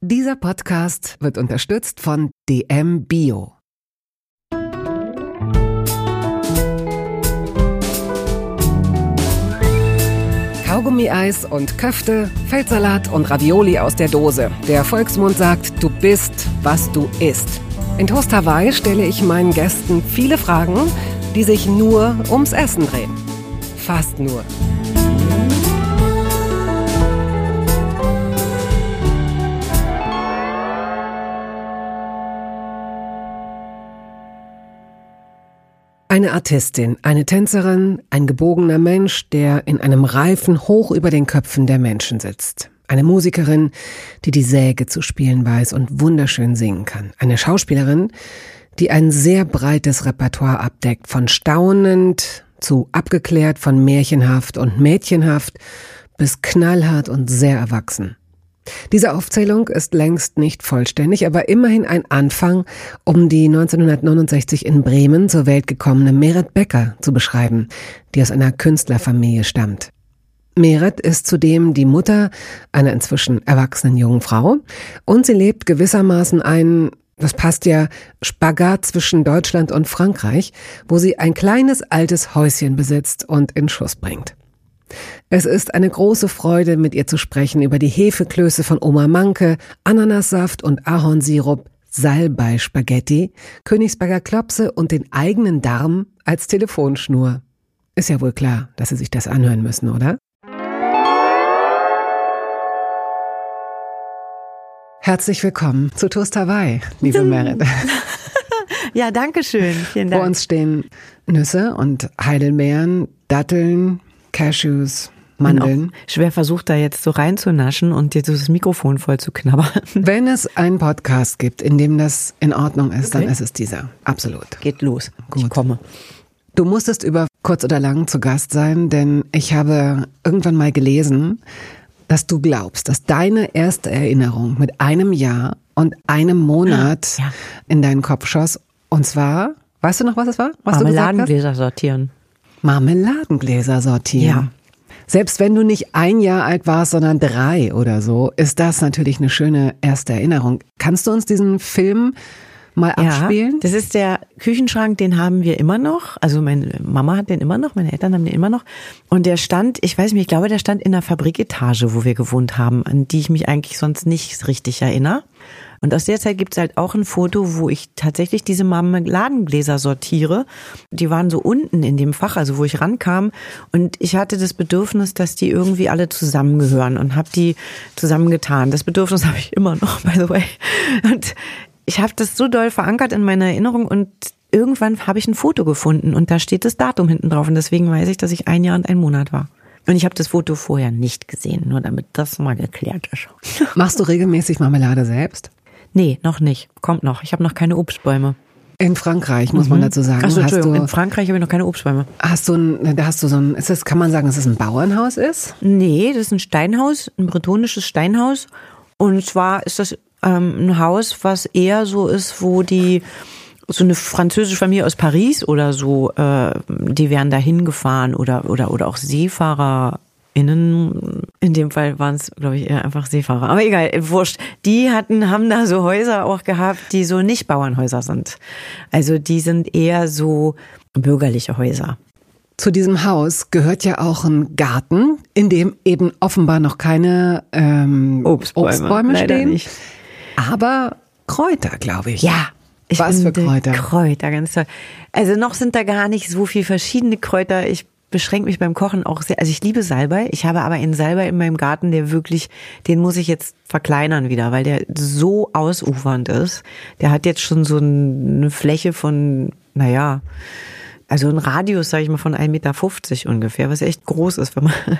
Dieser Podcast wird unterstützt von DM Bio. Kaugummi-Eis und Köfte, Feldsalat und Ravioli aus der Dose. Der Volksmund sagt, du bist, was du isst. In Toast Hawaii stelle ich meinen Gästen viele Fragen, die sich nur ums Essen drehen. Fast nur. Eine Artistin, eine Tänzerin, ein gebogener Mensch, der in einem Reifen hoch über den Köpfen der Menschen sitzt. Eine Musikerin, die die Säge zu spielen weiß und wunderschön singen kann. Eine Schauspielerin, die ein sehr breites Repertoire abdeckt, von staunend zu abgeklärt, von märchenhaft und mädchenhaft bis knallhart und sehr erwachsen. Diese Aufzählung ist längst nicht vollständig, aber immerhin ein Anfang, um die 1969 in Bremen zur Welt gekommene Meret Becker zu beschreiben, die aus einer Künstlerfamilie stammt. Meret ist zudem die Mutter einer inzwischen erwachsenen jungen Frau und sie lebt gewissermaßen ein, das passt ja, Spagat zwischen Deutschland und Frankreich, wo sie ein kleines altes Häuschen besitzt und in Schuss bringt. Es ist eine große Freude, mit ihr zu sprechen über die Hefeklöße von Oma Manke, Ananassaft und Ahornsirup, Salbei-Spaghetti, Königsberger Klopse und den eigenen Darm als Telefonschnur. Ist ja wohl klar, dass Sie sich das anhören müssen, oder? Herzlich willkommen zu Toast Hawaii, liebe Merit. Ja, danke schön. Vielen Dank. Vor uns stehen Nüsse und Heidelbeeren, Datteln, Cashews, Mandeln. Schwer versucht da jetzt so reinzunaschen und dir das Mikrofon voll zu knabbern. Wenn es einen Podcast gibt, in dem das in Ordnung ist, okay. dann ist es dieser. Absolut. Geht los. Gut. Ich komme. Du musstest über kurz oder lang zu Gast sein, denn ich habe irgendwann mal gelesen, dass du glaubst, dass deine erste Erinnerung mit einem Jahr und einem Monat ja. in deinen Kopf schoss. Und zwar, weißt du noch, was es war? Was Marmeladengläser sortieren. Marmeladengläser sortieren. Ja. Selbst wenn du nicht ein Jahr alt warst, sondern drei oder so, ist das natürlich eine schöne erste Erinnerung. Kannst du uns diesen Film mal abspielen? Ja, das ist der Küchenschrank, den haben wir immer noch. Also meine Mama hat den immer noch, meine Eltern haben den immer noch. Und der stand, ich weiß nicht, ich glaube, der stand in der Fabriketage, wo wir gewohnt haben, an die ich mich eigentlich sonst nicht richtig erinnere. Und aus der Zeit gibt es halt auch ein Foto, wo ich tatsächlich diese Marmeladengläser sortiere. Die waren so unten in dem Fach, also wo ich rankam. Und ich hatte das Bedürfnis, dass die irgendwie alle zusammengehören und habe die zusammengetan. Das Bedürfnis habe ich immer noch, by the way. Und ich habe das so doll verankert in meiner Erinnerung und irgendwann habe ich ein Foto gefunden und da steht das Datum hinten drauf und deswegen weiß ich, dass ich ein Jahr und ein Monat war. Und ich habe das Foto vorher nicht gesehen, nur damit das mal geklärt ist. Machst du regelmäßig Marmelade selbst? Nee, noch nicht. Kommt noch. Ich habe noch keine Obstbäume. In Frankreich, muss mhm. man dazu sagen. Achso, Entschuldigung, du, in Frankreich habe ich noch keine Obstbäume. Hast du ein, da hast du so ein, ist das, kann man sagen, dass es das ein Bauernhaus ist? Nee, das ist ein Steinhaus, ein bretonisches Steinhaus. Und zwar ist das ähm, ein Haus, was eher so ist, wo die so eine französische Familie aus Paris oder so, äh, die wären da hingefahren oder, oder, oder auch Seefahrer Innen, in dem Fall waren es, glaube ich, eher einfach Seefahrer. Aber egal, wurscht. Die hatten, haben da so Häuser auch gehabt, die so nicht Bauernhäuser sind. Also die sind eher so bürgerliche Häuser. Zu diesem Haus gehört ja auch ein Garten, in dem eben offenbar noch keine ähm, Obstbäume, Obstbäume stehen. Nicht. Aber Kräuter, glaube ich. Ja, ich Was für Kräuter? Kräuter, ganz toll. Also noch sind da gar nicht so viel verschiedene Kräuter. Ich beschränke mich beim Kochen auch sehr. Also ich liebe Salbei. Ich habe aber einen Salbei in meinem Garten, der wirklich, den muss ich jetzt verkleinern wieder, weil der so ausufernd ist. Der hat jetzt schon so eine Fläche von, naja, also ein Radius, sage ich mal, von 1,50 Meter ungefähr, was echt groß ist. Wenn man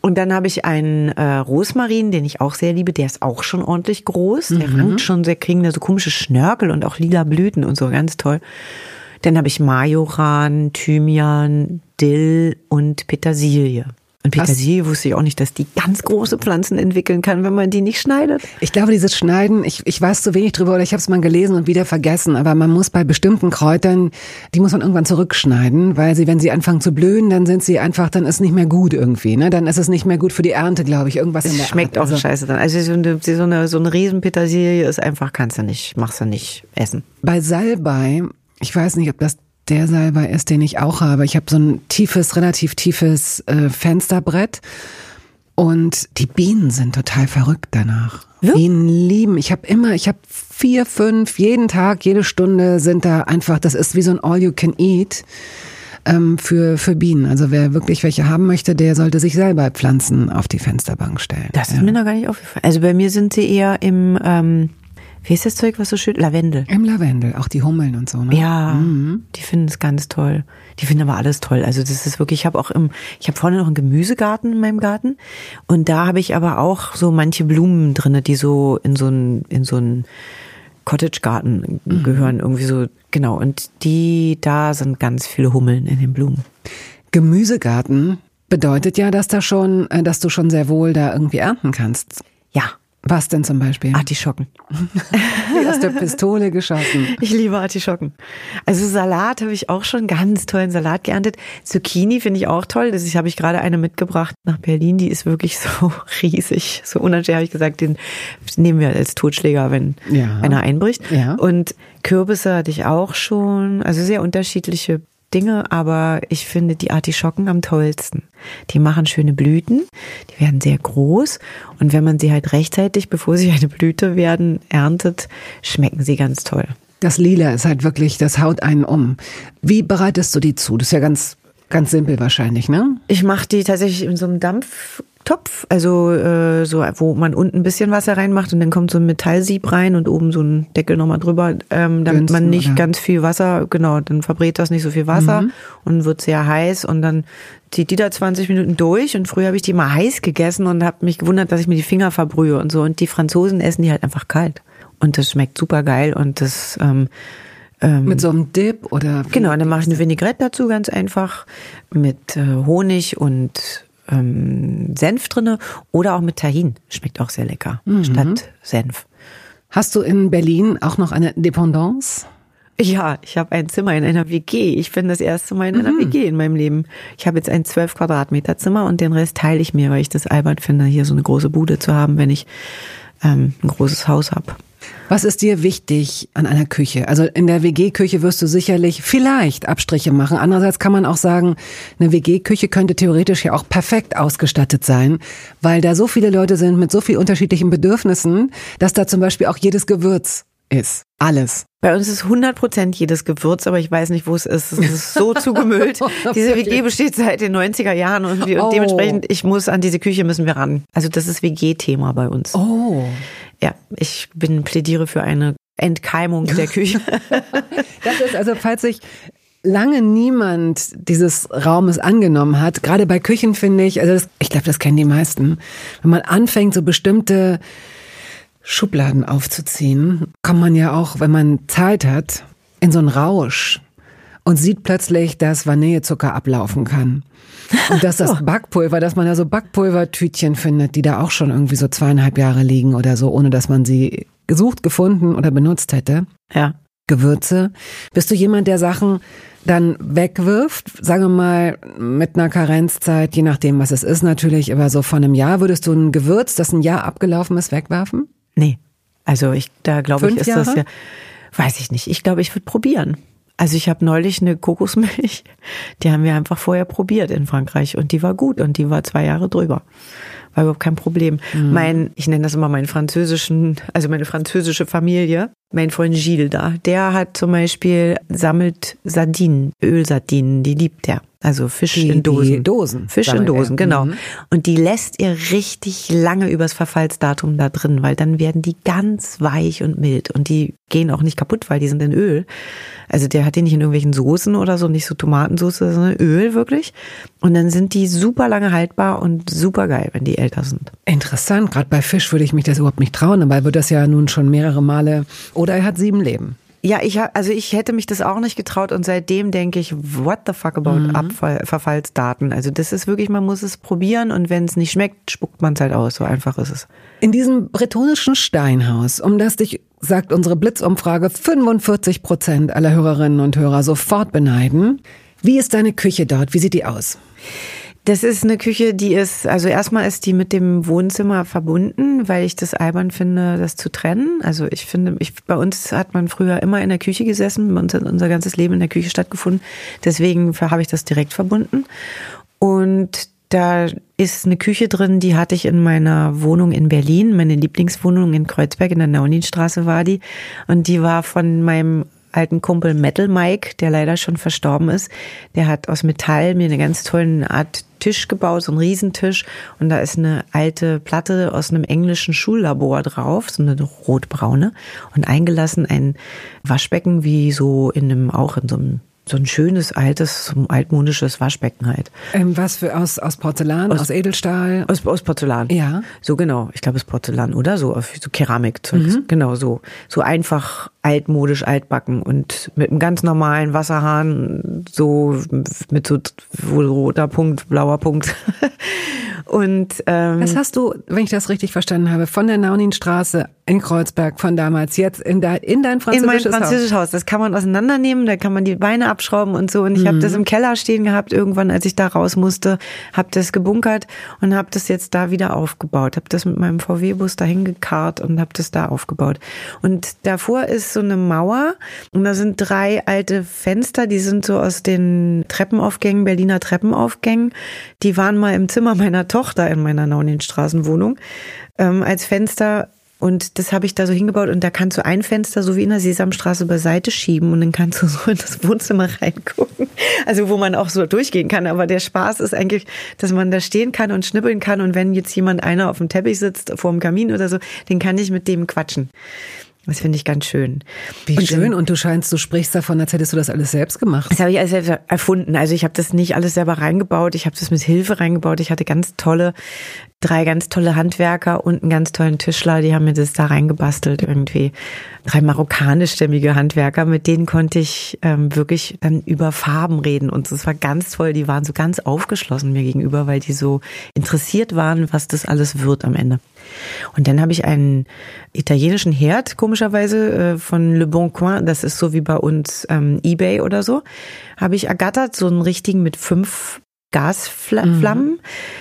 und dann habe ich einen äh, Rosmarin, den ich auch sehr liebe, der ist auch schon ordentlich groß. Der mhm. rankt schon sehr, kriegen da so komische Schnörkel und auch lila Blüten und so, ganz toll. Dann habe ich Majoran, Thymian, Dill und Petersilie. Und Petersilie Hast wusste ich auch nicht, dass die ganz große Pflanzen entwickeln kann, wenn man die nicht schneidet. Ich glaube, dieses Schneiden, ich, ich weiß zu wenig drüber oder ich habe es mal gelesen und wieder vergessen, aber man muss bei bestimmten Kräutern, die muss man irgendwann zurückschneiden, weil sie, wenn sie anfangen zu blühen, dann sind sie einfach, dann ist nicht mehr gut irgendwie, ne? Dann ist es nicht mehr gut für die Ernte, glaube ich, irgendwas es in der schmeckt Art. auch also, scheiße dann. Also so eine, so eine, so eine Riesenpetersilie ist einfach, kannst du nicht, machst du nicht essen. Bei Salbei, ich weiß nicht, ob das der Salbei ist, den ich auch habe. Ich habe so ein tiefes, relativ tiefes äh, Fensterbrett. Und die Bienen sind total verrückt danach. Ja. Bienen lieben. Ich habe immer, ich habe vier, fünf, jeden Tag, jede Stunde sind da einfach, das ist wie so ein All-You-Can-Eat ähm, für, für Bienen. Also wer wirklich welche haben möchte, der sollte sich selber Pflanzen auf die Fensterbank stellen. Das ist ja. mir noch gar nicht aufgefallen. Also bei mir sind sie eher im ähm, wie ist das Zeug, was so schön? Lavendel. Im Lavendel, auch die Hummeln und so, ne? Ja, mhm. die finden es ganz toll. Die finden aber alles toll. Also das ist wirklich, ich habe auch im, ich habe vorne noch einen Gemüsegarten in meinem Garten und da habe ich aber auch so manche Blumen drinne, die so in so ein, in so ein Cottage-Garten mhm. gehören, irgendwie so, genau. Und die, da sind ganz viele Hummeln in den Blumen. Gemüsegarten bedeutet ja, dass da schon, äh, dass du schon sehr wohl da irgendwie ernten kannst. Ja, was denn zum Beispiel? Artischocken. Aus der Pistole geschossen. Ich liebe Artischocken. Also Salat habe ich auch schon ganz tollen Salat geerntet. Zucchini finde ich auch toll. Das habe ich gerade eine mitgebracht nach Berlin. Die ist wirklich so riesig. So unanständig habe ich gesagt, den nehmen wir als Totschläger, wenn ja. einer einbricht. Ja. Und Kürbisse hatte ich auch schon. Also sehr unterschiedliche Dinge, aber ich finde die Artischocken am tollsten. Die machen schöne Blüten, die werden sehr groß und wenn man sie halt rechtzeitig, bevor sie eine Blüte werden, erntet, schmecken sie ganz toll. Das Lila ist halt wirklich, das haut einen um. Wie bereitest du die zu? Das ist ja ganz, ganz simpel wahrscheinlich, ne? Ich mache die tatsächlich in so einem Dampf Topf, also äh, so, wo man unten ein bisschen Wasser reinmacht und dann kommt so ein Metallsieb rein und oben so ein Deckel nochmal drüber, ähm, damit Günsten, man nicht oder? ganz viel Wasser, genau, dann verbrät das nicht so viel Wasser mhm. und wird sehr heiß und dann zieht die da 20 Minuten durch und früher habe ich die mal heiß gegessen und habe mich gewundert, dass ich mir die Finger verbrühe und so und die Franzosen essen die halt einfach kalt und das schmeckt super geil und das ähm, ähm, mit so einem Dip oder genau, dann mache ich eine Vinaigrette dazu ganz einfach mit äh, Honig und ähm, Senf drinne oder auch mit Tahin. Schmeckt auch sehr lecker, mhm. statt Senf. Hast du in Berlin auch noch eine Dependance? Ja, ich habe ein Zimmer in einer WG. Ich bin das erste Mal in einer mhm. WG in meinem Leben. Ich habe jetzt ein 12 Quadratmeter Zimmer und den Rest teile ich mir, weil ich das albern finde, hier so eine große Bude zu haben, wenn ich ähm, ein großes Haus habe. Was ist dir wichtig an einer Küche? Also in der WG-Küche wirst du sicherlich vielleicht Abstriche machen. Andererseits kann man auch sagen, eine WG-Küche könnte theoretisch ja auch perfekt ausgestattet sein, weil da so viele Leute sind mit so viel unterschiedlichen Bedürfnissen, dass da zum Beispiel auch jedes Gewürz ist. Alles. Bei uns ist 100 Prozent jedes Gewürz, aber ich weiß nicht, wo es ist. Es ist so zugemüllt. diese WG besteht seit den 90er Jahren und, wir, und oh. dementsprechend, ich muss an diese Küche müssen wir ran. Also das ist WG-Thema bei uns. Oh. Ja, ich bin plädiere für eine Entkeimung der Küche. das ist also, falls sich lange niemand dieses Raumes angenommen hat, gerade bei Küchen finde ich, also das, ich glaube, das kennen die meisten, wenn man anfängt, so bestimmte Schubladen aufzuziehen, kommt man ja auch, wenn man Zeit hat, in so einen Rausch und sieht plötzlich, dass Vanillezucker ablaufen kann. Und dass das Backpulver, dass man da so Backpulvertütchen findet, die da auch schon irgendwie so zweieinhalb Jahre liegen oder so, ohne dass man sie gesucht, gefunden oder benutzt hätte. Ja. Gewürze. Bist du jemand, der Sachen dann wegwirft? Sagen wir mal, mit einer Karenzzeit, je nachdem, was es ist natürlich, aber so von einem Jahr, würdest du ein Gewürz, das ein Jahr abgelaufen ist, wegwerfen? Nee. Also ich, da glaube ich, ist Jahre? das ja, weiß ich nicht. Ich glaube, ich würde probieren. Also ich habe neulich eine Kokosmilch, die haben wir einfach vorher probiert in Frankreich und die war gut und die war zwei Jahre drüber. War überhaupt kein Problem. Mhm. Mein, ich nenne das immer meinen französischen, also meine französische Familie, mein Freund Gilles da, der hat zum Beispiel, sammelt Sardinen, Ölsardinen, die liebt er. Also Fisch die, in Dosen. Dosen. Fisch in Dosen, er. genau. Mhm. Und die lässt ihr richtig lange übers Verfallsdatum da drin, weil dann werden die ganz weich und mild. Und die gehen auch nicht kaputt, weil die sind in Öl. Also der hat die nicht in irgendwelchen Soßen oder so, nicht so Tomatensauce, sondern Öl wirklich. Und dann sind die super lange haltbar und super geil, wenn die älter sind. Interessant. Gerade bei Fisch würde ich mich das überhaupt nicht trauen. Dabei wird das ja nun schon mehrere Male. Oder er hat sieben Leben. Ja, ich also ich hätte mich das auch nicht getraut und seitdem denke ich, what the fuck about mhm. Abfall, Verfallsdaten? Also das ist wirklich, man muss es probieren und wenn es nicht schmeckt, spuckt man es halt aus. So einfach ist es. In diesem bretonischen Steinhaus, um das dich, sagt unsere Blitzumfrage, 45 Prozent aller Hörerinnen und Hörer sofort beneiden. Wie ist deine Küche dort? Wie sieht die aus? Das ist eine Küche, die ist, also erstmal ist die mit dem Wohnzimmer verbunden, weil ich das albern finde, das zu trennen. Also ich finde, ich, bei uns hat man früher immer in der Küche gesessen, bei uns hat unser ganzes Leben in der Küche stattgefunden. Deswegen habe ich das direkt verbunden. Und da ist eine Küche drin, die hatte ich in meiner Wohnung in Berlin. Meine Lieblingswohnung in Kreuzberg in der Nauninstraße war die. Und die war von meinem alten Kumpel Metal Mike, der leider schon verstorben ist. Der hat aus Metall mir eine ganz tolle Art Tisch gebaut, so ein Riesentisch. Und da ist eine alte Platte aus einem englischen Schullabor drauf, so eine rotbraune. Und eingelassen ein Waschbecken wie so in einem, auch in so einem so ein schönes, altes, so altmodisches Waschbecken halt. Ähm, was für aus, aus Porzellan, aus, aus Edelstahl? Aus, aus Porzellan. Ja. So genau. Ich glaube, es ist Porzellan, oder? So, so Keramikzeug. Mhm. Genau so. So einfach altmodisch altbacken und mit einem ganz normalen Wasserhahn, so mit so roter Punkt, blauer Punkt. und ähm, Das hast du, wenn ich das richtig verstanden habe, von der Nauninstraße in Kreuzberg von damals jetzt in, dein, in dein französisches Haus. In mein französisches Haus. Haus. Das kann man auseinandernehmen, da kann man die Beine abschrauben und so. Und ich mhm. habe das im Keller stehen gehabt irgendwann, als ich da raus musste, habe das gebunkert und habe das jetzt da wieder aufgebaut. Habe das mit meinem VW-Bus dahin gekarrt und habe das da aufgebaut. Und davor ist so eine Mauer und da sind drei alte Fenster, die sind so aus den Treppenaufgängen, Berliner Treppenaufgängen. Die waren mal im Zimmer meiner Tochter in meiner Nauninstraßenwohnung ähm, als Fenster und das habe ich da so hingebaut und da kannst du ein Fenster so wie in der Sesamstraße beiseite schieben und dann kannst du so in das Wohnzimmer reingucken. Also wo man auch so durchgehen kann. Aber der Spaß ist eigentlich, dass man da stehen kann und schnippeln kann und wenn jetzt jemand einer auf dem Teppich sitzt, vor dem Kamin oder so, den kann ich mit dem quatschen. Das finde ich ganz schön. Wie und schön. Und du scheinst, du sprichst davon, als hättest du das alles selbst gemacht. Das habe ich alles selbst erfunden. Also ich habe das nicht alles selber reingebaut. Ich habe das mit Hilfe reingebaut. Ich hatte ganz tolle, drei ganz tolle Handwerker und einen ganz tollen Tischler. Die haben mir das da reingebastelt irgendwie. Drei marokkanischstämmige Handwerker. Mit denen konnte ich ähm, wirklich dann über Farben reden. Und das war ganz toll. Die waren so ganz aufgeschlossen mir gegenüber, weil die so interessiert waren, was das alles wird am Ende. Und dann habe ich einen italienischen Herd, komischerweise, äh, von Le Bon Coin, das ist so wie bei uns ähm, Ebay oder so, habe ich ergattert, so einen richtigen mit fünf Gasflammen. Mhm.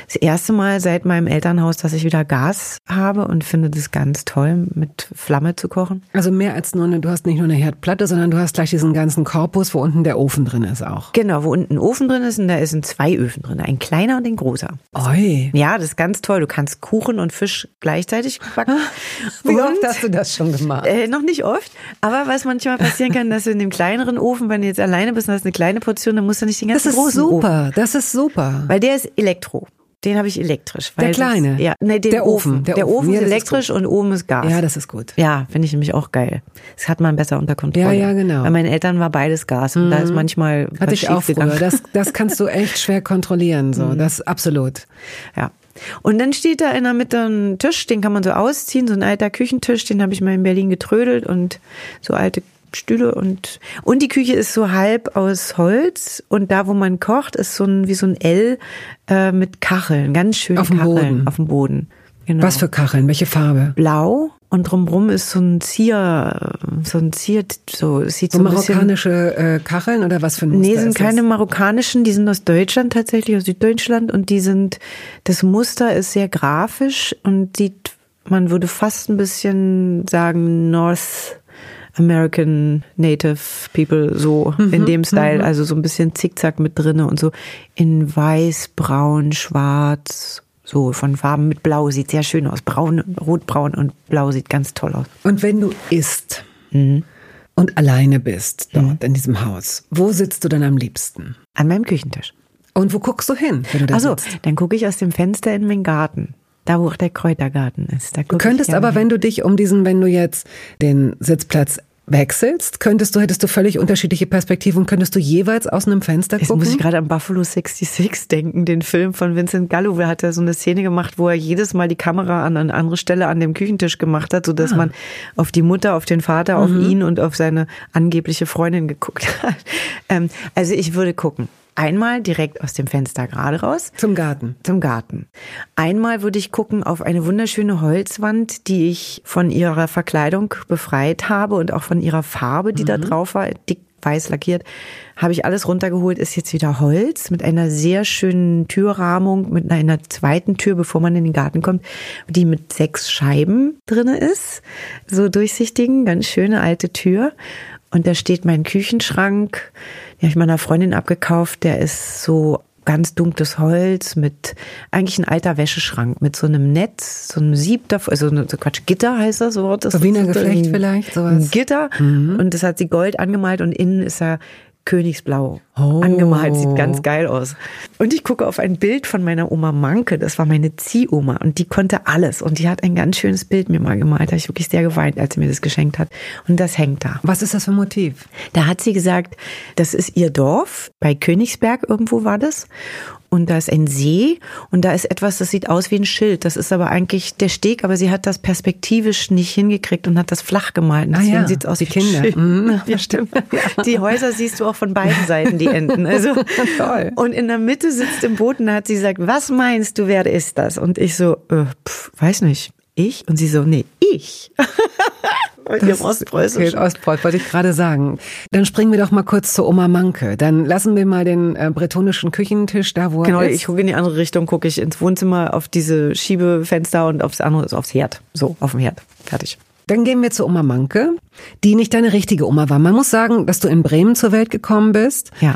Das erste Mal seit meinem Elternhaus, dass ich wieder Gas habe und finde das ganz toll, mit Flamme zu kochen. Also mehr als nur eine, du hast nicht nur eine Herdplatte, sondern du hast gleich diesen ganzen Korpus, wo unten der Ofen drin ist auch. Genau, wo unten ein Ofen drin ist und da sind zwei Öfen drin, ein kleiner und ein großer. Oi. Ja, das ist ganz toll. Du kannst Kuchen und Fisch gleichzeitig backen. Wie oft hast du das schon gemacht? Äh, noch nicht oft, aber was manchmal passieren kann, dass du in dem kleineren Ofen, wenn du jetzt alleine bist und hast eine kleine Portion, dann musst du nicht den ganzen großen Ofen. Das ist super, das ist super. Weil der ist Elektro. Den habe ich elektrisch. der kleine? Das, ja, nee, den der Ofen. Der, der Ofen, ist elektrisch ist und oben ist Gas. Ja, das ist gut. Ja, finde ich nämlich auch geil. Das hat man besser unter Kontrolle. Ja, ja, genau. Bei meinen Eltern war beides Gas und mhm. da ist mhm. manchmal Hatte ich auch früher. Das, das kannst du echt schwer kontrollieren, so. Mhm. Das absolut. Ja. Und dann steht da in der Mitte ein Tisch, den kann man so ausziehen, so ein alter Küchentisch, den habe ich mal in Berlin getrödelt und so alte Stühle und und die Küche ist so halb aus Holz und da wo man kocht ist so ein wie so ein L äh, mit Kacheln, ganz schön auf dem Kacheln Boden. auf dem Boden. Genau. Was für Kacheln? Welche Farbe? Blau und drumrum ist so ein Zier, so ein Zier, so sieht so, so marokkanische äh, Kacheln oder was für ein Muster Nee, sind keine das? marokkanischen, die sind aus Deutschland tatsächlich, aus Süddeutschland und die sind, das Muster ist sehr grafisch und sieht, man würde fast ein bisschen sagen North American Native People so mhm, in dem Style, mhm. also so ein bisschen Zickzack mit drinne und so in weiß, braun, schwarz, so von Farben mit Blau sieht sehr schön aus. Braun, rotbraun und Blau sieht ganz toll aus. Und wenn du isst mhm. und alleine bist dort mhm. in diesem Haus, wo sitzt du dann am liebsten? An meinem Küchentisch. Und wo guckst du hin, wenn du da also, sitzt? dann gucke ich aus dem Fenster in meinen Garten. Da, wo auch der Kräutergarten ist. du könntest aber, wenn du dich um diesen, wenn du jetzt den Sitzplatz wechselst, könntest du, hättest du völlig unterschiedliche Perspektiven, könntest du jeweils aus einem Fenster gucken? Jetzt muss ich gerade an Buffalo 66 denken, den Film von Vincent Gallo. Er hat ja so eine Szene gemacht, wo er jedes Mal die Kamera an eine andere Stelle an dem Küchentisch gemacht hat, sodass ah. man auf die Mutter, auf den Vater, auf mhm. ihn und auf seine angebliche Freundin geguckt hat. Ähm, also ich würde gucken. Einmal direkt aus dem Fenster gerade raus. Zum Garten. Zum Garten. Einmal würde ich gucken auf eine wunderschöne Holzwand, die ich von ihrer Verkleidung befreit habe und auch von ihrer Farbe, die mhm. da drauf war, dick weiß lackiert, habe ich alles runtergeholt, ist jetzt wieder Holz mit einer sehr schönen Türrahmung, mit einer zweiten Tür, bevor man in den Garten kommt, die mit sechs Scheiben drinne ist, so durchsichtigen, ganz schöne alte Tür. Und da steht mein Küchenschrank, den habe ich meiner Freundin abgekauft, der ist so ganz dunkles Holz mit eigentlich ein alter Wäscheschrank mit so einem Netz, so einem Sieb davor, also so Quatsch, Gitter heißt das so Wort. Das Wiener Geflecht vielleicht, sowas. Ein Gitter mhm. und das hat sie Gold angemalt und innen ist er Königsblau oh. angemalt. Sieht ganz geil aus. Und ich gucke auf ein Bild von meiner Oma Manke. Das war meine Ziehoma. Und die konnte alles. Und die hat ein ganz schönes Bild mir mal gemalt. Da habe ich wirklich sehr geweint, als sie mir das geschenkt hat. Und das hängt da. Was ist das für ein Motiv? Da hat sie gesagt, das ist ihr Dorf. Bei Königsberg irgendwo war das und da ist ein See und da ist etwas, das sieht aus wie ein Schild. Das ist aber eigentlich der Steg, aber sie hat das perspektivisch nicht hingekriegt und hat das flach gemalt. Ah deswegen ah ja, sieht es aus wie Kinder. Mhm. Ja, stimmt. Die Häuser siehst du auch von beiden Seiten, die Enden. Also, Toll. Und in der Mitte sitzt im Boot und da hat sie gesagt, was meinst du, wer ist das? Und ich so, äh, pff, weiß nicht. Ich? Und sie so, nee, ich. Mit ihrem Ostpreußischen. Ostpreuß, wollte ich gerade sagen. Dann springen wir doch mal kurz zu Oma Manke. Dann lassen wir mal den äh, bretonischen Küchentisch da, wo genau, er ist. Genau, ich gucke in die andere Richtung, gucke ich ins Wohnzimmer auf diese Schiebefenster und aufs andere, also aufs Herd. So, auf dem Herd. Fertig. Dann gehen wir zu Oma Manke, die nicht deine richtige Oma war. Man muss sagen, dass du in Bremen zur Welt gekommen bist. Ja.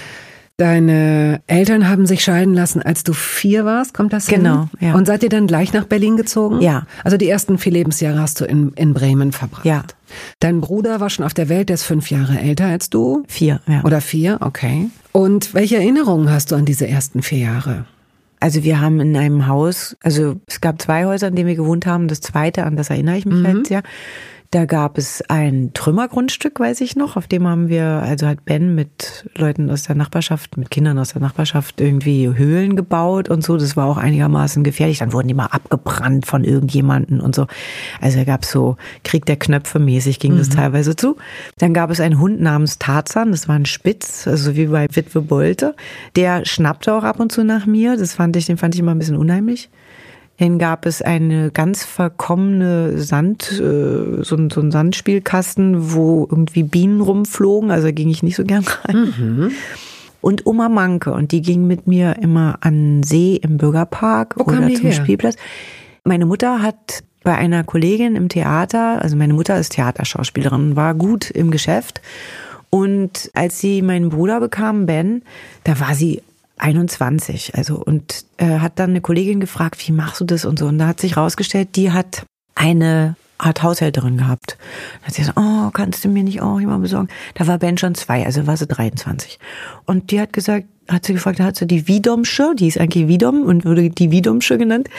Deine Eltern haben sich scheiden lassen, als du vier warst, kommt das genau, hin? Genau, ja. Und seid ihr dann gleich nach Berlin gezogen? Ja. Also die ersten vier Lebensjahre hast du in, in Bremen verbracht? Ja. Dein Bruder war schon auf der Welt, der ist fünf Jahre älter als du? Vier, ja. Oder vier, okay. Und welche Erinnerungen hast du an diese ersten vier Jahre? Also wir haben in einem Haus, also es gab zwei Häuser, in denen wir gewohnt haben. Das zweite, an das erinnere ich mich mhm. halt sehr. Da gab es ein Trümmergrundstück, weiß ich noch, auf dem haben wir, also hat Ben mit Leuten aus der Nachbarschaft, mit Kindern aus der Nachbarschaft irgendwie Höhlen gebaut und so. Das war auch einigermaßen gefährlich. Dann wurden die mal abgebrannt von irgendjemanden und so. Also da gab es so Krieg der Knöpfe mäßig ging mhm. das teilweise zu. Dann gab es einen Hund namens Tarzan, das war ein Spitz, also wie bei Witwe Bolte. Der schnappte auch ab und zu nach mir. Das fand ich, den fand ich immer ein bisschen unheimlich. Dann gab es eine ganz verkommene Sand, äh, so, ein, so ein Sandspielkasten, wo irgendwie Bienen rumflogen, also da ging ich nicht so gern rein. Mhm. Und Oma Manke, und die ging mit mir immer an See im Bürgerpark wo oder zum her? Spielplatz. Meine Mutter hat bei einer Kollegin im Theater, also meine Mutter ist Theaterschauspielerin, war gut im Geschäft. Und als sie meinen Bruder bekam, Ben, da war sie 21, also und äh, hat dann eine Kollegin gefragt, wie machst du das und so. Und da hat sich rausgestellt, die hat eine Art Haushälterin gehabt. Da hat sie gesagt, oh, kannst du mir nicht auch jemand besorgen? Da war Ben schon zwei, also war sie 23. Und die hat gesagt, hat sie gefragt, hat sie die Wiedomsche, die ist eigentlich Wiedom und wurde die Wiedomsche genannt,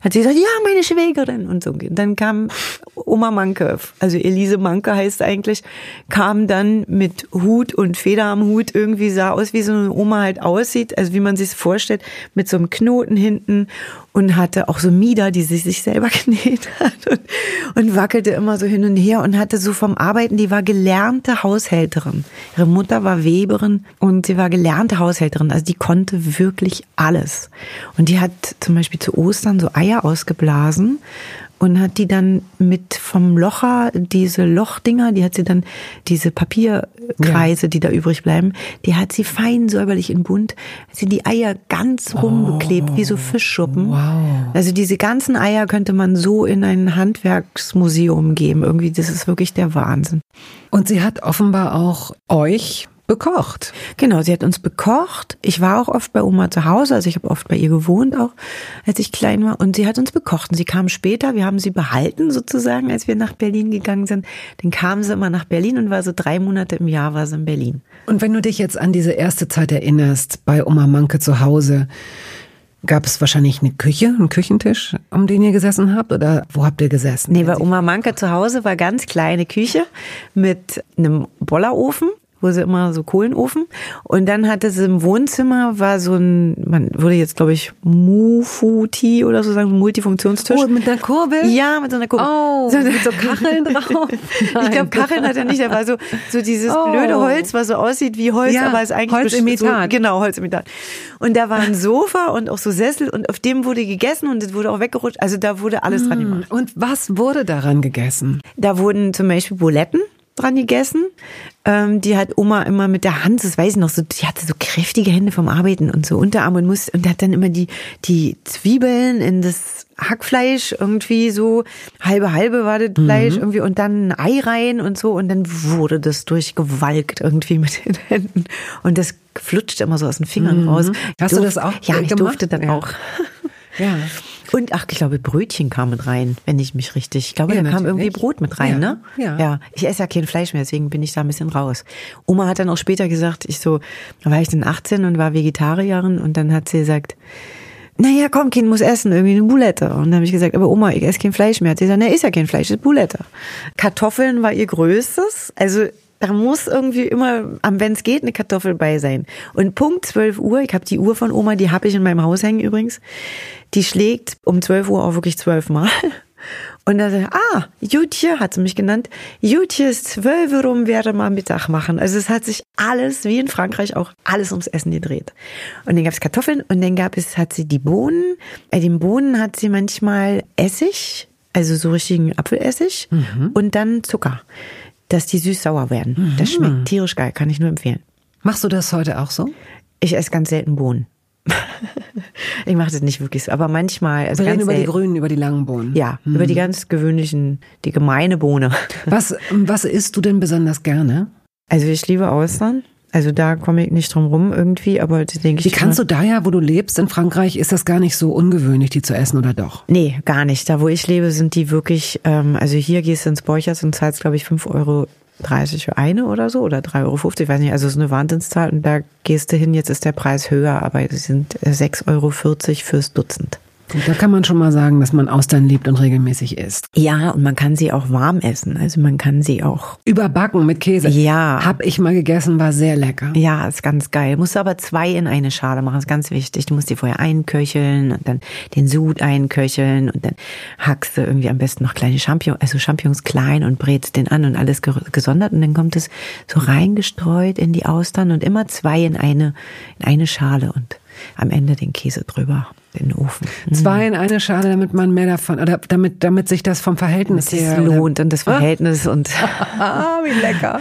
hat sie gesagt, ja, meine Schwägerin und so. Dann kam Oma Manke, also Elise Manke heißt eigentlich, kam dann mit Hut und Feder am Hut, irgendwie sah aus, wie so eine Oma halt aussieht, also wie man sich vorstellt, mit so einem Knoten hinten und hatte auch so Mieder, die sie sich selber genäht hat und, und wackelte immer so hin und her und hatte so vom Arbeiten, die war gelernte Haushälterin. Ihre Mutter war Weberin und sie war gelernte Haushälterin. Also die konnte wirklich alles. Und die hat zum Beispiel zu Ostern so Eier ausgeblasen und hat die dann mit vom Locher, diese Lochdinger, die hat sie dann, diese Papierkreise, ja. die da übrig bleiben, die hat sie fein säuberlich in bunt, hat sie die Eier ganz rumgeklebt, oh, wie so oh, Fischschuppen. Wow. Also diese ganzen Eier könnte man so in ein Handwerksmuseum geben. Irgendwie, das ist wirklich der Wahnsinn. Und sie hat offenbar auch euch bekocht. Genau, sie hat uns bekocht. Ich war auch oft bei Oma zu Hause, also ich habe oft bei ihr gewohnt auch, als ich klein war. Und sie hat uns bekocht. Und sie kam später, wir haben sie behalten sozusagen, als wir nach Berlin gegangen sind. Dann kam sie immer nach Berlin und war so drei Monate im Jahr war sie in Berlin. Und wenn du dich jetzt an diese erste Zeit erinnerst, bei Oma Manke zu Hause, Gab es wahrscheinlich eine Küche, einen Küchentisch, um den ihr gesessen habt? Oder wo habt ihr gesessen? Nee, bei Oma Manke zu Hause war ganz kleine Küche mit einem Bollerofen sie immer so Kohlenofen. Und dann hatte sie im Wohnzimmer war so ein, man würde jetzt glaube ich Mufuti oder so sagen, Multifunktionstisch. Oh, mit einer Kurbel? Ja, mit so einer Kurbel. Oh, so, mit so Kacheln drauf. ich glaube, Kacheln hat er nicht, da war so, so dieses oh. blöde Holz, was so aussieht wie Holz, ja, aber es eigentlich Holzimitat. So, genau, Holzimitat. Und da war ein Sofa und auch so Sessel und auf dem wurde gegessen und es wurde auch weggerutscht. Also da wurde alles mm. dran gemacht. Und was wurde daran gegessen? Da wurden zum Beispiel Buletten dran gegessen. Ähm, die hat Oma immer mit der Hand, das weiß ich noch, so, die hatte so kräftige Hände vom Arbeiten und so Unterarm und muss und hat dann immer die die Zwiebeln in das Hackfleisch irgendwie so halbe halbe war das Fleisch mhm. irgendwie und dann ein Ei rein und so und dann wurde das durchgewalkt irgendwie mit den Händen und das flutscht immer so aus den Fingern mhm. raus. Hast du das auch? Ja, ich gemacht? durfte dann ja. auch. Ja. Und ach, ich glaube, Brötchen kam mit rein, wenn ich mich richtig. Ich glaube, Ja, da kam irgendwie Brot mit rein, Ja, ne? ja. Ja. Ich esse ja kein Fleisch mehr, deswegen bin ich da ein bisschen raus. Oma hat dann auch später gesagt, ich so, da war ich dann 18 und war Vegetarierin und dann hat sie gesagt, naja, komm, Kind muss essen, irgendwie eine Boulette. Und dann habe ich gesagt, aber Oma, ich esse kein Fleisch mehr. Hat sie gesagt, na, ist ja kein Fleisch, ist Boulette. Kartoffeln war ihr größtes. Also da muss irgendwie immer, wenn es geht, eine Kartoffel bei sein. Und Punkt 12 Uhr, ich habe die Uhr von Oma, die habe ich in meinem Haus hängen übrigens, die schlägt um 12 Uhr auch wirklich zwölfmal. Und dann sagt ah, Jutje, hat sie mich genannt, Jutje ist zwölf Uhr rum, werde mal Mittag machen. Also es hat sich alles, wie in Frankreich auch, alles ums Essen gedreht. Und dann gab es Kartoffeln und dann gab es, hat sie die Bohnen. Bei den Bohnen hat sie manchmal Essig, also so richtigen Apfelessig und dann Zucker, dass die süß-sauer werden. Das schmeckt tierisch geil, kann ich nur empfehlen. Machst du das heute auch so? Ich esse ganz selten Bohnen. ich mache das nicht wirklich so, aber manchmal, also Wir reden über die grünen, über die langen Bohnen. Ja, über die ganz gewöhnlichen, die gemeine Bohne. Was, was isst du denn besonders gerne? Also ich liebe Austern. Also da komme ich nicht drum rum irgendwie, aber das denke ich. Wie kannst du da ja, wo du lebst, in Frankreich, ist das gar nicht so ungewöhnlich, die zu essen oder doch? Nee, gar nicht. Da wo ich lebe, sind die wirklich, ähm, also hier gehst du ins Borchers und zahlst, glaube ich, 5,30 Euro für eine oder so oder 3,50 Euro, ich weiß nicht, also es ist eine Wahnsinnszahl und da gehst du hin, jetzt ist der Preis höher, aber es sind äh, 6,40 Euro fürs Dutzend. Gut, da kann man schon mal sagen, dass man Austern liebt und regelmäßig isst. Ja, und man kann sie auch warm essen. Also man kann sie auch. Überbacken mit Käse. Ja. Hab ich mal gegessen, war sehr lecker. Ja, ist ganz geil. Musst du aber zwei in eine Schale machen, ist ganz wichtig. Du musst die vorher einköcheln und dann den Sud einköcheln und dann hackst du irgendwie am besten noch kleine Champignons, also Champignons klein und brätst den an und alles ge- gesondert und dann kommt es so reingestreut in die Austern und immer zwei in eine, in eine Schale und am Ende den Käse drüber in den Ofen. Zwei in eine Schale, damit man mehr davon, oder damit, damit sich das vom Verhältnis Das her. lohnt und das Verhältnis und Ah, wie lecker.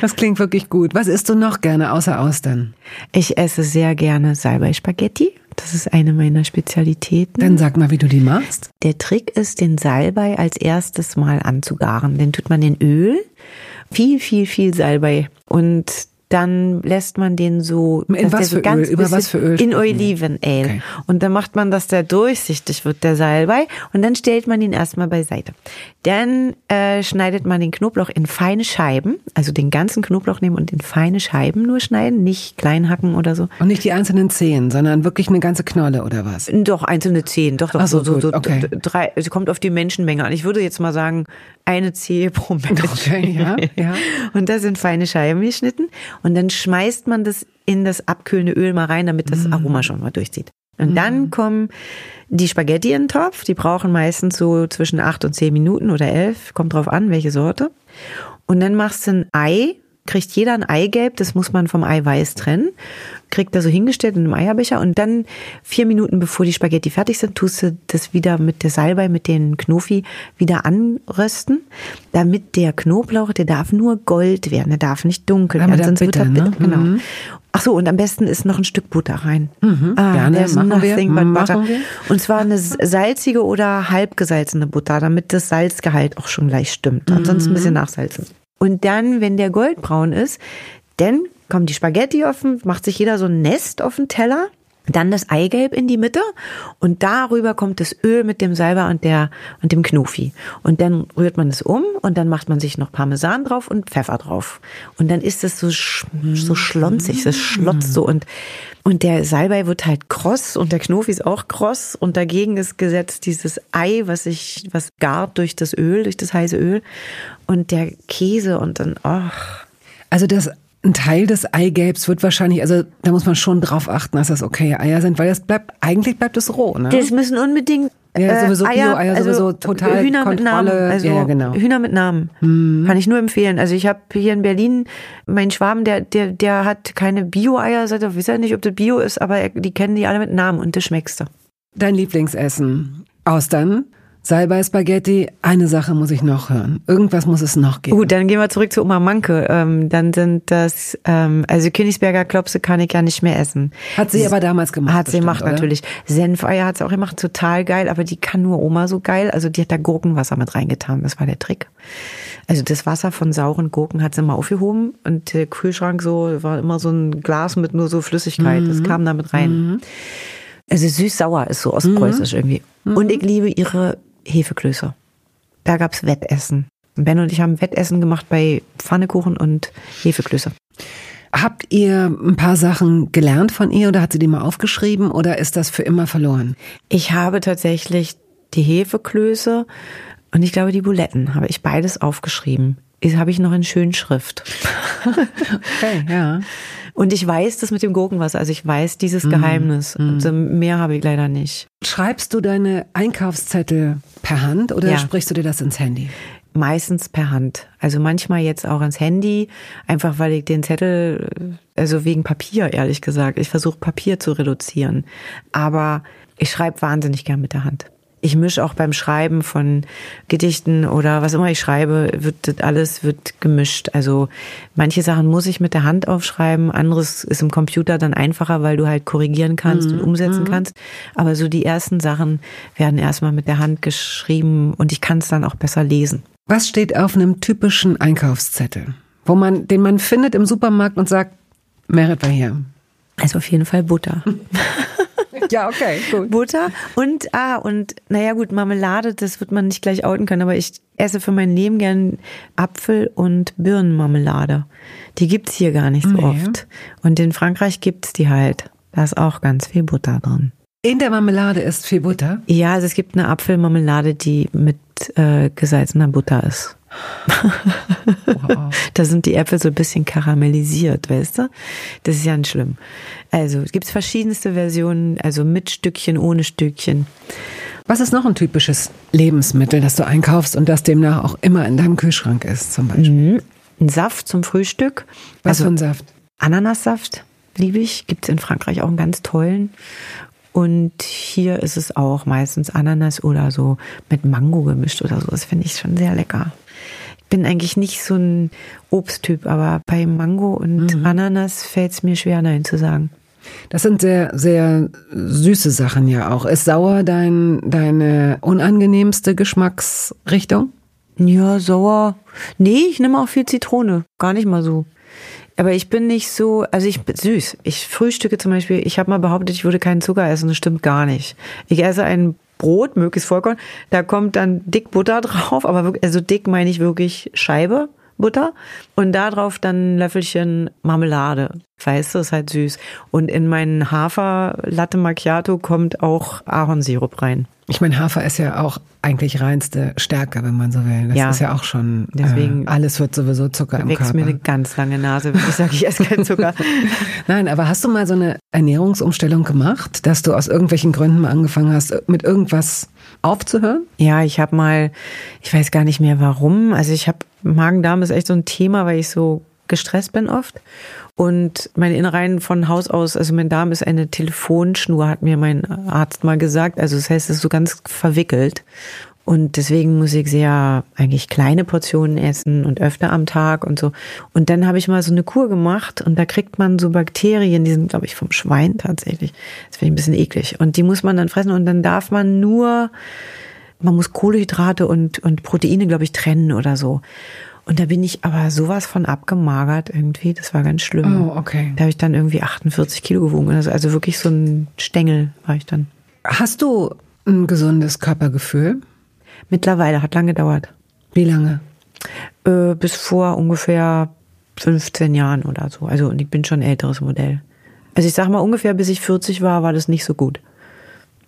Das klingt wirklich gut. Was isst du noch gerne außer Austern? ich esse sehr gerne Salbei-Spaghetti. Das ist eine meiner Spezialitäten. Dann sag mal, wie du die machst. Der Trick ist, den Salbei als erstes mal anzugaren. Den tut man in Öl, viel, viel, viel Salbei und dann lässt man den so, In was so für ganz Öl? Über was für Öl in? Olivenöl. Okay. Und dann macht man, dass der durchsichtig wird, der Salbei. Und dann stellt man ihn erstmal beiseite. Dann äh, schneidet man den Knoblauch in feine Scheiben, also den ganzen Knoblauch nehmen und in feine Scheiben nur schneiden, nicht klein hacken oder so. Und nicht die einzelnen Zehen, sondern wirklich eine ganze Knolle oder was? Doch, einzelne Zehen, doch, doch, Ach so, so, gut, so okay. drei, es kommt auf die Menschenmenge an. Ich würde jetzt mal sagen, eine Zehe pro Mensch. Okay, ja, ja. Und da sind feine Scheiben geschnitten. Und dann schmeißt man das in das abkühlende Öl mal rein, damit das Aroma schon mal durchzieht. Und dann kommen die Spaghetti in den Topf. Die brauchen meistens so zwischen acht und zehn Minuten oder elf. Kommt drauf an, welche Sorte. Und dann machst du ein Ei. Kriegt jeder ein Eigelb, das muss man vom Eiweiß trennen. Kriegt er so hingestellt in einem Eierbecher und dann vier Minuten bevor die Spaghetti fertig sind, tust du das wieder mit der Salbei, mit den Knofi wieder anrösten, damit der Knoblauch, der darf nur gold werden, der darf nicht dunkel Damit werden, er bitter, wird er ne? bitter. Genau. Mhm. Ach so, und am besten ist noch ein Stück Butter rein. Ah, Gerne, machen wir, but machen butter. wir. Und zwar eine salzige oder halbgesalzene Butter, damit das Salzgehalt auch schon gleich stimmt. Ansonsten ein bisschen nachsalzen. Und dann, wenn der goldbraun ist, dann kommen die Spaghetti offen, macht sich jeder so ein Nest auf den Teller Dann das Eigelb in die Mitte und darüber kommt das Öl mit dem Salbei und der und dem Knofi. Und dann rührt man es um und dann macht man sich noch Parmesan drauf und Pfeffer drauf. Und dann ist es so sch so schlonzig, es schlotzt so und und der Salbei wird halt kross und der Knofi ist auch kross und dagegen ist gesetzt dieses Ei, was sich was gart durch das Öl, durch das heiße Öl und der Käse und dann ach. Also das ein Teil des Eigelbs wird wahrscheinlich, also da muss man schon drauf achten, dass das okay Eier sind, weil das bleibt, eigentlich bleibt es roh, ne? Das müssen unbedingt ja, sowieso äh, Eier, Bio-Eier, also sowieso total Hühner Kontrolle. mit Namen, also ja, genau. Hühner mit Namen. Kann ich nur empfehlen. Also ich habe hier in Berlin meinen Schwaben, der der der hat keine Bio-Eier, sagt er, weiß ja nicht, ob das Bio ist, aber er, die kennen die alle mit Namen und das schmeckst du. Dein Lieblingsessen? Austern? Salbei Spaghetti, eine Sache muss ich noch hören. Irgendwas muss es noch geben. Gut, dann gehen wir zurück zu Oma Manke. Ähm, dann sind das, ähm, also Königsberger Klopse kann ich ja nicht mehr essen. Hat sie aber damals gemacht. Hat sie bestimmt, gemacht oder? natürlich. Senfeier hat sie auch gemacht, total geil, aber die kann nur Oma so geil. Also die hat da Gurkenwasser mit reingetan, das war der Trick. Also das Wasser von sauren Gurken hat sie mal aufgehoben und der Kühlschrank so, war immer so ein Glas mit nur so Flüssigkeit, das kam da mit rein. Also süß-sauer ist so ostpreußisch irgendwie. Und ich liebe ihre Hefeklöße. Da gab's Wettessen. Ben und ich haben Wettessen gemacht bei Pfannekuchen und Hefeklöße. Habt ihr ein paar Sachen gelernt von ihr oder hat sie die mal aufgeschrieben oder ist das für immer verloren? Ich habe tatsächlich die Hefeklöße und ich glaube die Buletten habe ich beides aufgeschrieben. Das habe ich noch in Schönschrift. Okay, ja. Und ich weiß das mit dem Gurkenwasser, also ich weiß dieses Geheimnis. Also mehr habe ich leider nicht. Schreibst du deine Einkaufszettel per Hand oder Ja. sprichst du dir das ins Handy? Meistens per Hand. Also manchmal jetzt auch ans Handy, einfach weil ich den Zettel, also wegen Papier, ehrlich gesagt. Ich versuche Papier zu reduzieren. Aber ich schreibe wahnsinnig gern mit der Hand. Ich mische auch beim Schreiben von Gedichten oder was immer ich schreibe, wird das alles wird gemischt. Also manche Sachen muss ich mit der Hand aufschreiben, anderes ist im Computer dann einfacher, weil du halt korrigieren kannst und umsetzen kannst. Aber so die ersten Sachen werden erstmal mit der Hand geschrieben und ich kann es dann auch besser lesen. Was steht auf einem typischen Einkaufszettel, wo man, den man findet im Supermarkt und sagt, Merit war hier? Also auf jeden Fall Butter. Ja, okay, gut. Butter und, ah, und, naja, gut, Marmelade, das wird man nicht gleich outen können, aber ich esse für mein Leben gern Apfel- und Birnenmarmelade. Die gibt's hier gar nicht so Nee. oft. Und in Frankreich gibt's die halt. Da ist auch ganz viel Butter drin. In der Marmelade ist viel Butter. Ja, also es gibt eine Apfelmarmelade, die mit äh, gesalzener Butter ist. Wow. Da sind die Äpfel so ein bisschen karamellisiert, weißt du? Das ist ja nicht schlimm. Also es gibt verschiedenste Versionen, also mit Stückchen, ohne Stückchen. Was ist noch ein typisches Lebensmittel, das du einkaufst und das demnach auch immer in deinem Kühlschrank ist, zum Beispiel? Mhm. Ein Saft zum Frühstück. Was also für ein Saft? Ananassaft liebe ich. Gibt es in Frankreich auch einen ganz tollen. Und hier ist es auch meistens Ananas oder so mit Mango gemischt oder so. Das finde ich schon sehr lecker. Ich bin eigentlich nicht so ein Obsttyp, aber bei Mango und Mhm. Ananas fällt es mir schwer, Nein zu sagen. Das sind sehr, sehr süße Sachen ja auch. Ist sauer dein, deine unangenehmste Geschmacksrichtung? Ja, sauer. Nee, ich nehme auch viel Zitrone. Gar nicht mal so. Aber ich bin nicht so, also ich bin süß. Ich frühstücke zum Beispiel, ich habe mal behauptet, ich würde keinen Zucker essen. Das stimmt gar nicht. Ich esse ein Brot, möglichst Vollkorn. Da kommt dann dick Butter drauf, aber wirklich, also dick meine ich wirklich Scheibe Butter. Und da drauf dann ein Löffelchen Marmelade. Weißt du, ist halt süß. Und in meinen Hafer Latte Macchiato kommt auch Ahornsirup rein. Ich meine, Hafer ist ja auch eigentlich reinste Stärke, wenn man so will. Das Ja. ist ja auch schon, Deswegen äh, alles wird sowieso Zucker im Wächst Körper. mir eine ganz lange Nase, wenn ich sage, ich esse keinen Zucker. Nein, aber hast du mal so eine Ernährungsumstellung gemacht, dass du aus irgendwelchen Gründen mal angefangen hast, mit irgendwas aufzuhören? Ja, ich habe mal, ich weiß gar nicht mehr warum. Also ich habe Magen-Darm ist echt so ein Thema, weil ich so gestresst bin oft. Und meine Innereien von Haus aus, also mein Darm ist eine Telefonschnur, hat mir mein Arzt mal gesagt. Also das heißt, es ist so ganz verwickelt. Und deswegen muss ich sehr eigentlich kleine Portionen essen und öfter am Tag und so. Und dann habe ich mal so eine Kur gemacht und da kriegt man so Bakterien, die sind, glaube ich, vom Schwein tatsächlich. Das finde ich ein bisschen eklig. Und die muss man dann fressen und dann darf man nur man muss Kohlenhydrate und, und Proteine, glaube ich, trennen oder so. Und da bin ich aber sowas von abgemagert irgendwie. Das war ganz schlimm. Oh, okay. Da habe ich dann irgendwie 48 Kilo gewogen. Also, also wirklich so ein Stängel war ich dann. Hast du ein gesundes Körpergefühl? Mittlerweile hat lange gedauert. Wie lange? Äh, bis vor ungefähr 15 Jahren oder so. Also und ich bin schon ein älteres Modell. Also ich sag mal ungefähr bis ich 40 war, war das nicht so gut.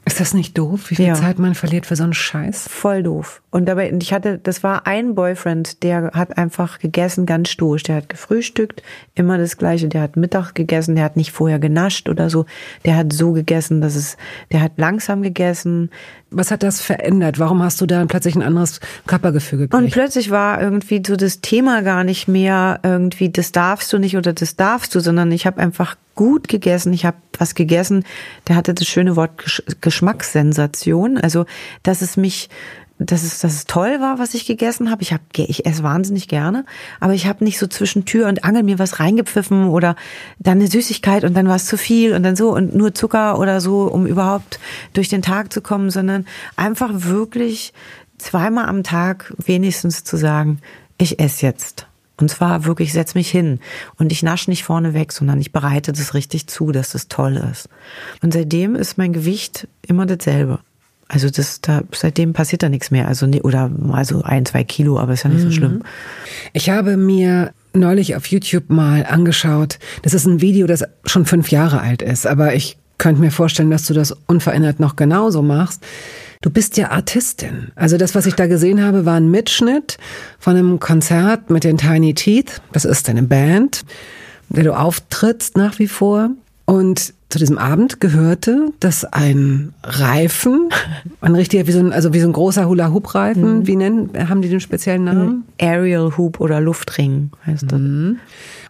Ist das nicht doof, wie viel Ja. Zeit man verliert für so einen Scheiß? Voll doof. Und dabei, ich hatte, das war ein Boyfriend, der hat einfach gegessen, ganz stoisch. Der hat gefrühstückt, immer das Gleiche. Der hat Mittag gegessen, der hat nicht vorher genascht oder so. Der hat so gegessen, dass es, der hat langsam gegessen. Was hat das verändert? Warum hast du da plötzlich ein anderes Körpergefühl Und gekriegt? plötzlich war irgendwie so das Thema gar nicht mehr irgendwie, das darfst du nicht oder das darfst du, sondern ich habe einfach gut gegessen. Ich habe was gegessen, der hatte das schöne Wort Gesch Geschmackssensation. Also, dass es mich, dass es, dass es toll war, was ich gegessen habe. Ich habe, ich esse wahnsinnig gerne, aber ich habe nicht so zwischen Tür und Angel mir was reingepfiffen oder dann eine Süßigkeit und dann war es zu viel und dann so und nur Zucker oder so, um überhaupt durch den Tag zu kommen, sondern einfach wirklich zweimal am Tag wenigstens zu sagen, ich esse jetzt. Und zwar wirklich, setz mich hin. Und ich nasche nicht vorne weg, sondern ich bereite das richtig zu, dass das toll ist. Und seitdem ist mein Gewicht immer dasselbe. Also das, da, seitdem passiert da nichts mehr. Also, nee, oder mal so ein, zwei Kilo, aber ist ja nicht so schlimm. Ich habe mir neulich auf YouTube mal angeschaut, das ist ein Video, das schon fünf Jahre alt ist, aber ich könnte mir vorstellen, dass du das unverändert noch genauso machst. Du bist ja Artistin. Also das, was ich da gesehen habe, war ein Mitschnitt von einem Konzert mit den Tiny Teeth. Das ist eine Band, der du auftrittst nach wie vor. Und zu diesem Abend gehörte, dass ein Reifen, ein richtiger, wie so ein, also wie so ein großer Hula-Hoop-Reifen, wie nennen, haben die den speziellen Namen? Aerial Hoop oder Luftring heißt das.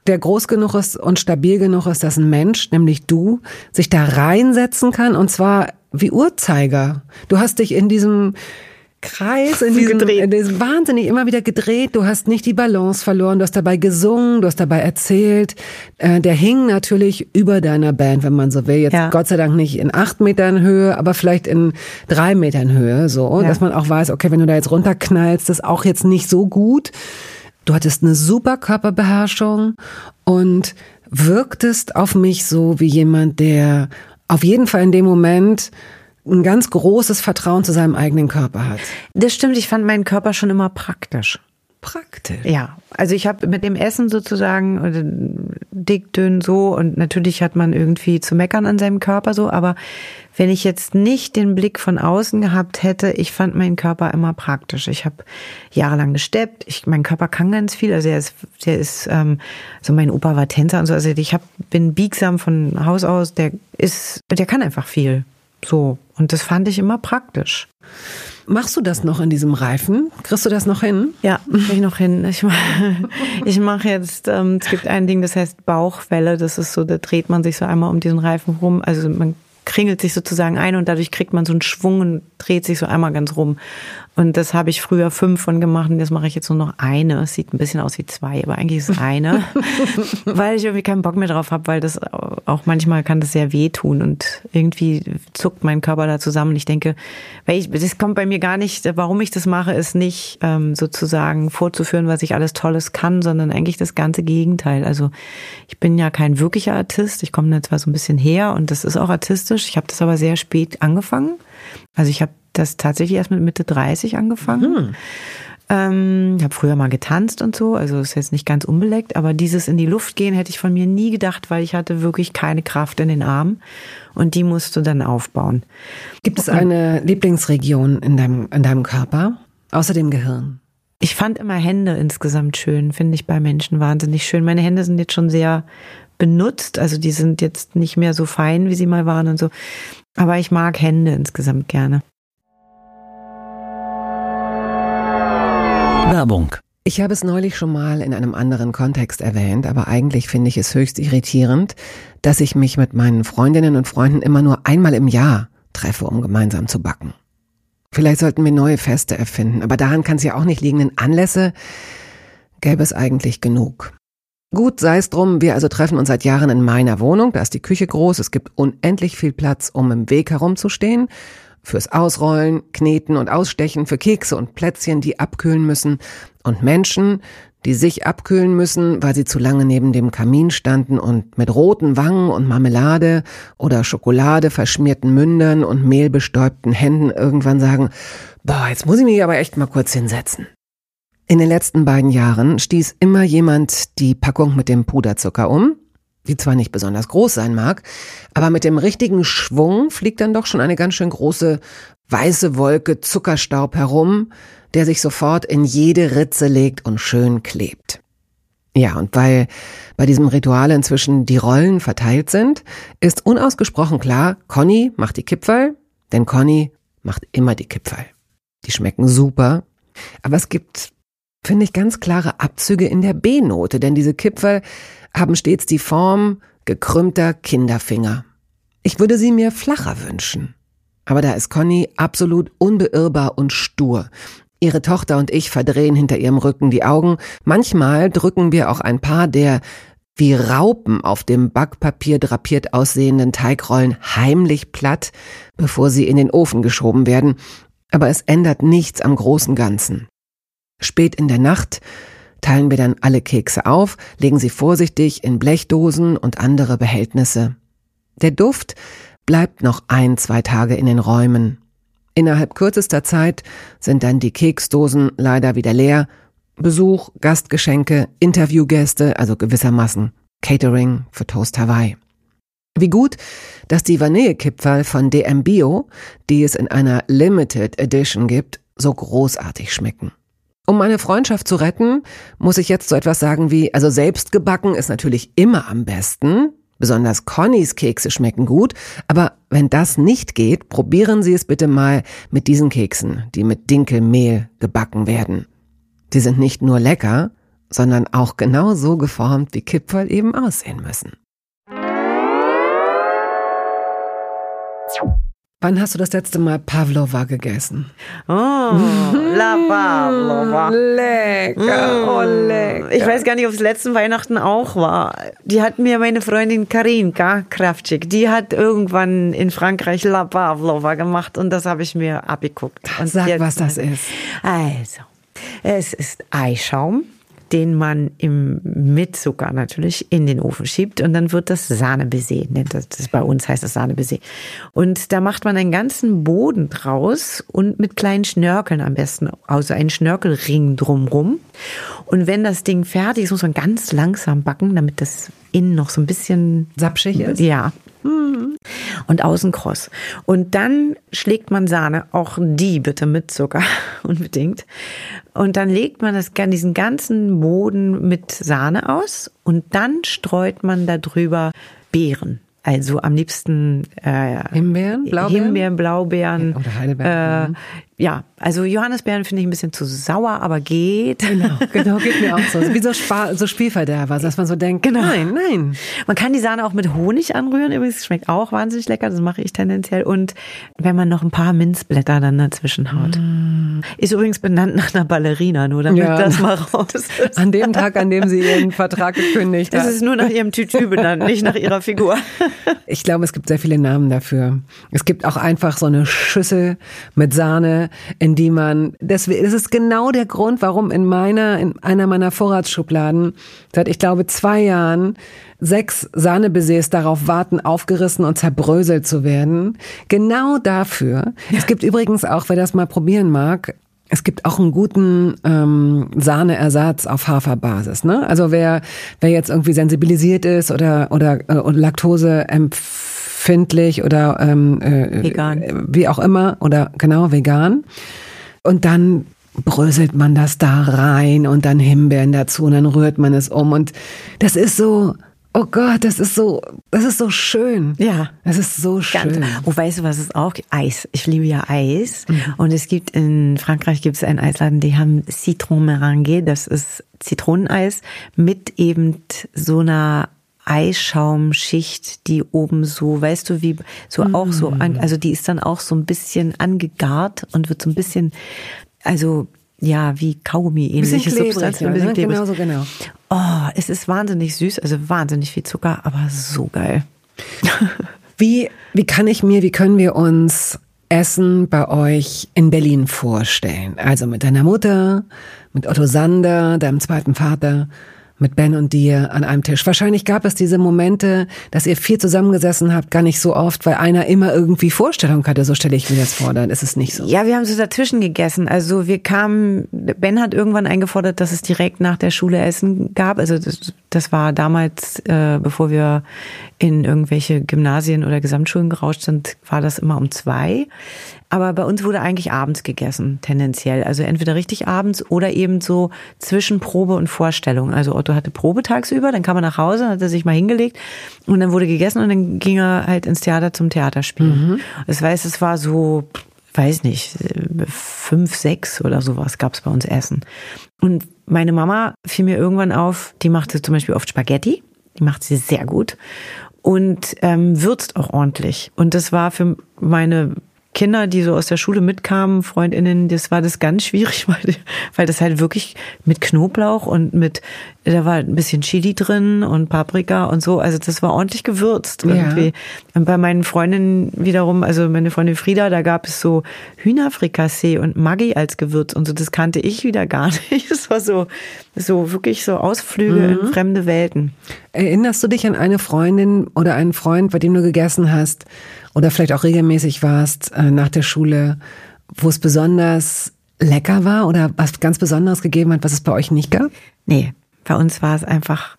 der groß genug ist und stabil genug ist, dass ein Mensch, nämlich du, sich da reinsetzen kann und zwar wie Uhrzeiger. Du hast dich in diesem Kreis, in diesem, Gedreht. in diesem wahnsinnig immer wieder gedreht. Du hast nicht die Balance verloren. Du hast dabei gesungen, du hast dabei erzählt. Äh, der hing natürlich über deiner Band, wenn man so will. Jetzt Ja. Gott sei Dank nicht in acht Metern Höhe, aber vielleicht in drei Metern Höhe, so, Ja. dass man auch weiß, okay, wenn du da jetzt runterknallst, das ist auch jetzt nicht so gut. Du hattest eine super Körperbeherrschung und wirktest auf mich so wie jemand, der auf jeden Fall in dem Moment ein ganz großes Vertrauen zu seinem eigenen Körper hat. Das stimmt, ich fand meinen Körper schon immer praktisch. Praktisch. Ja, also ich habe mit dem Essen sozusagen oder dick, dünn so und natürlich hat man irgendwie zu meckern an seinem Körper so, aber wenn ich jetzt nicht den Blick von außen gehabt hätte, ich fand meinen Körper immer praktisch. Ich habe jahrelang gesteppt, ich, mein Körper kann ganz viel, also er ist, der ist, ähm, so mein Opa war Tänzer und so, also ich hab, bin biegsam von Haus aus, der ist, der kann einfach viel, so und das fand ich immer praktisch. Machst du das noch in diesem Reifen? Kriegst du das noch hin? Ja, krieg ich noch hin. Ich mache ich mach jetzt, ähm, es gibt ein Ding, das heißt Bauchwelle. Das ist so, da dreht man sich so einmal um diesen Reifen rum. Also man kringelt sich sozusagen ein und dadurch kriegt man so einen Schwung und dreht sich so einmal ganz rum. Und das habe ich früher fünf von gemacht und jetzt mache ich jetzt nur noch eine. Es sieht ein bisschen aus wie zwei, aber eigentlich ist es eine, weil ich irgendwie keinen Bock mehr drauf habe, weil das auch manchmal kann das sehr wehtun und irgendwie zuckt mein Körper da zusammen. Ich denke, weil ich, das kommt bei mir gar nicht, warum ich das mache, ist nicht ähm, sozusagen vorzuführen, was ich alles Tolles kann, sondern eigentlich das ganze Gegenteil. Also ich bin ja kein wirklicher Artist. Ich komme da zwar so ein bisschen her und das ist auch artistisch. Ich habe das aber sehr spät angefangen. Also ich habe das tatsächlich erst mit Mitte 30 angefangen. Ähm, ich habe früher mal getanzt und so, also ist jetzt nicht ganz unbeleckt, aber dieses in die Luft gehen hätte ich von mir nie gedacht, weil ich hatte wirklich keine Kraft in den Armen und die musst du dann aufbauen. Gibt es eine Lieblingsregion in deinem, in deinem Körper? Außer dem Gehirn. Ich fand immer Hände insgesamt schön, finde ich bei Menschen wahnsinnig schön. Meine Hände sind jetzt schon sehr benutzt, also die sind jetzt nicht mehr so fein, wie sie mal waren und so. Aber ich mag Hände insgesamt gerne. Werbung. Ich habe es neulich schon mal in einem anderen Kontext erwähnt, aber eigentlich finde ich es höchst irritierend, dass ich mich mit meinen Freundinnen und Freunden immer nur einmal im Jahr treffe, um gemeinsam zu backen. Vielleicht sollten wir neue Feste erfinden, aber daran kann es ja auch nicht liegen, denn Anlässe gäbe es eigentlich genug. Gut, sei es drum, wir also treffen uns seit Jahren in meiner Wohnung, da ist die Küche groß, es gibt unendlich viel Platz, um im Weg herumzustehen, fürs Ausrollen, Kneten und Ausstechen, für Kekse und Plätzchen, die abkühlen müssen und Menschen, die sich abkühlen müssen, weil sie zu lange neben dem Kamin standen und mit roten Wangen und Marmelade oder Schokolade verschmierten Mündern und mehlbestäubten Händen irgendwann sagen, boah, jetzt muss ich mich aber echt mal kurz hinsetzen. In den letzten beiden Jahren stieß immer jemand die Packung mit dem Puderzucker um, die zwar nicht besonders groß sein mag, aber mit dem richtigen Schwung fliegt dann doch schon eine ganz schön große weiße Wolke Zuckerstaub herum, der sich sofort in jede Ritze legt und schön klebt. Ja, und weil bei diesem Ritual inzwischen die Rollen verteilt sind, ist unausgesprochen klar, Conny macht die Kipferl, denn Conny macht immer die Kipferl. Die schmecken super, aber es gibt, finde ich, ganz klare Abzüge in der B-Note, denn diese Kipferl haben stets die Form gekrümmter Kinderfinger. Ich würde sie mir flacher wünschen. Aber da ist Conny absolut unbeirrbar und stur. Ihre Tochter und ich verdrehen hinter ihrem Rücken die Augen. Manchmal drücken wir auch ein paar der wie Raupen auf dem Backpapier drapiert aussehenden Teigrollen heimlich platt, bevor sie in den Ofen geschoben werden. Aber es ändert nichts am großen Ganzen. Spät in der Nacht teilen wir dann alle Kekse auf, legen sie vorsichtig in Blechdosen und andere Behältnisse. Der Duft bleibt noch ein, zwei Tage in den Räumen. Innerhalb kürzester Zeit sind dann die Keksdosen leider wieder leer. Besuch, Gastgeschenke, Interviewgäste, also gewissermaßen Catering für Toast Hawaii. Wie gut, dass die Vanillekipferl von DM Bio, die es in einer Limited Edition gibt, so großartig schmecken. Um meine Freundschaft zu retten, muss ich jetzt so etwas sagen wie, also selbst gebacken ist natürlich immer am besten, Besonders Connys Kekse schmecken gut, aber wenn das nicht geht, probieren Sie es bitte mal mit diesen Keksen, die mit Dinkelmehl gebacken werden. Sie sind nicht nur lecker, sondern auch genau so geformt, wie Kipferl eben aussehen müssen. Wann hast du das letzte Mal Pavlova gegessen? Oh, la Pavlova. Lecker, oh Mm. lecker. Ich weiß gar nicht, ob es letzten Weihnachten auch war. Die hat mir meine Freundin Karinka Kravcik, die hat irgendwann in Frankreich La Pavlova gemacht und das habe ich mir abgeguckt. Und Sag, was das ist. Also, es ist Eischaum, den man im, mit Zucker natürlich in den Ofen schiebt und dann wird das Sahnebaiser. nennt Das, das bei uns heißt das Sahnebaiser. Und da macht man einen ganzen Boden draus und mit kleinen Schnörkeln am besten, also einen Schnörkelring drumrum. Und wenn das Ding fertig ist, muss man ganz langsam backen, damit das innen noch so ein bisschen Sapschig ist? ja. Und außen kross. Und dann schlägt man Sahne, auch die bitte mit Zucker, unbedingt. Und dann legt man das, diesen ganzen Boden mit Sahne aus und dann streut man darüber Beeren. Also am liebsten äh, Himbeeren, Blaubeeren? Himbeeren, Blaubeeren. Ja, oder Heidelbeeren, Äh, mhm. Ja, also Johannisbeeren finde ich ein bisschen zu sauer, aber geht. Genau, genau, geht mir auch so. Wie so, Spa so Spielverderber, dass man so denkt, Genau. nein, nein. Man kann die Sahne auch mit Honig anrühren. Übrigens schmeckt auch wahnsinnig lecker. Das mache ich tendenziell. Und wenn man noch ein paar Minzblätter dann dazwischen haut. Ist übrigens benannt nach einer Ballerina, nur damit Ja. das mal raus ist. An dem Tag, an dem sie ihren Vertrag gekündigt Das hat. ist nur nach ihrem Tütü benannt, nicht nach ihrer Figur. Ich glaube, es gibt sehr viele Namen dafür. Es gibt auch einfach so eine Schüssel mit Sahne, in die man, das, das ist genau der Grund, warum in meiner, in einer meiner Vorratsschubladen seit, ich glaube, zwei Jahren sechs Sahnebaisers darauf warten, aufgerissen und zerbröselt zu werden. Genau dafür. Es gibt übrigens auch, wer das mal probieren mag, es gibt auch einen guten ähm, Sahneersatz auf Haferbasis. Ne? Also wer, wer jetzt irgendwie sensibilisiert ist oder oder äh, und Laktose empfindlich oder ähm, äh, Vegan. äh, wie auch immer oder genau vegan und dann bröselt man das da rein und dann Himbeeren dazu und dann rührt man es um und das ist so oh Gott das ist so das ist so schön Ja. das ist so Ganz. schön Oh, weißt du, was es auch gibt? Eis. Ich liebe ja Eis. Mhm. Und es gibt in Frankreich gibt es einen Eisladen, die haben Citron Meringue. Das ist Zitroneneis mit eben so einer Eisschaumschicht, die oben so, weißt du, wie so auch so, an, also die ist dann auch so ein bisschen angegart und wird so ein bisschen, also ja, wie Kaugummi ähnliche bisschen klebrig, Substanz, ein bisschen ne? genau so genau Oh, es ist wahnsinnig süß, also wahnsinnig viel Zucker, aber so geil. Wie, wie kann ich mir, wie können wir uns Essen bei euch in Berlin vorstellen? Also mit deiner Mutter, mit Otto Sander, deinem zweiten Vater mit Ben und dir an einem Tisch. Wahrscheinlich gab es diese Momente, dass ihr viel zusammengesessen habt, gar nicht so oft, weil einer immer irgendwie Vorstellung hatte. So stelle ich mir das vor. Dann ist es nicht so. Ja, wir haben so dazwischen gegessen. Also wir kamen, Ben hat irgendwann eingefordert, dass es direkt nach der Schule Essen gab. Also das, das war damals, äh, bevor wir in irgendwelche Gymnasien oder Gesamtschulen gerauscht sind, war das immer um zwei. Aber bei uns wurde eigentlich abends gegessen, tendenziell. Also entweder richtig abends oder eben so zwischen Probe und Vorstellung. Also Otto hatte Probe tagsüber, dann kam er nach Hause, hat er sich mal hingelegt und dann wurde gegessen und dann ging er halt ins Theater zum Theaterspielen. Mhm. Das heißt, es war so, weiß nicht, fünf, sechs oder sowas gab's bei uns Essen. Und meine Mama fiel mir irgendwann auf, die machte zum Beispiel oft Spaghetti. Die macht sie sehr gut und ähm, würzt auch ordentlich. Und das war für meine Kinder, die so aus der Schule mitkamen, Freundinnen, das war das ganz schwierig, weil, weil das halt wirklich mit Knoblauch und mit, da war ein bisschen Chili drin und Paprika und so, also das war ordentlich gewürzt irgendwie. Ja. Und bei meinen Freundinnen wiederum, also meine Freundin Frieda, da gab es so Hühnerfrikassee und Maggi als Gewürz und so, das kannte ich wieder gar nicht. Das war so, so wirklich so Ausflüge mhm. in fremde Welten. Erinnerst du dich an eine Freundin oder einen Freund, bei dem du gegessen hast? oder vielleicht auch regelmäßig warst äh, nach der Schule, wo es besonders lecker war oder was ganz Besonderes gegeben hat, was es bei euch nicht gab? Nee, bei uns war es einfach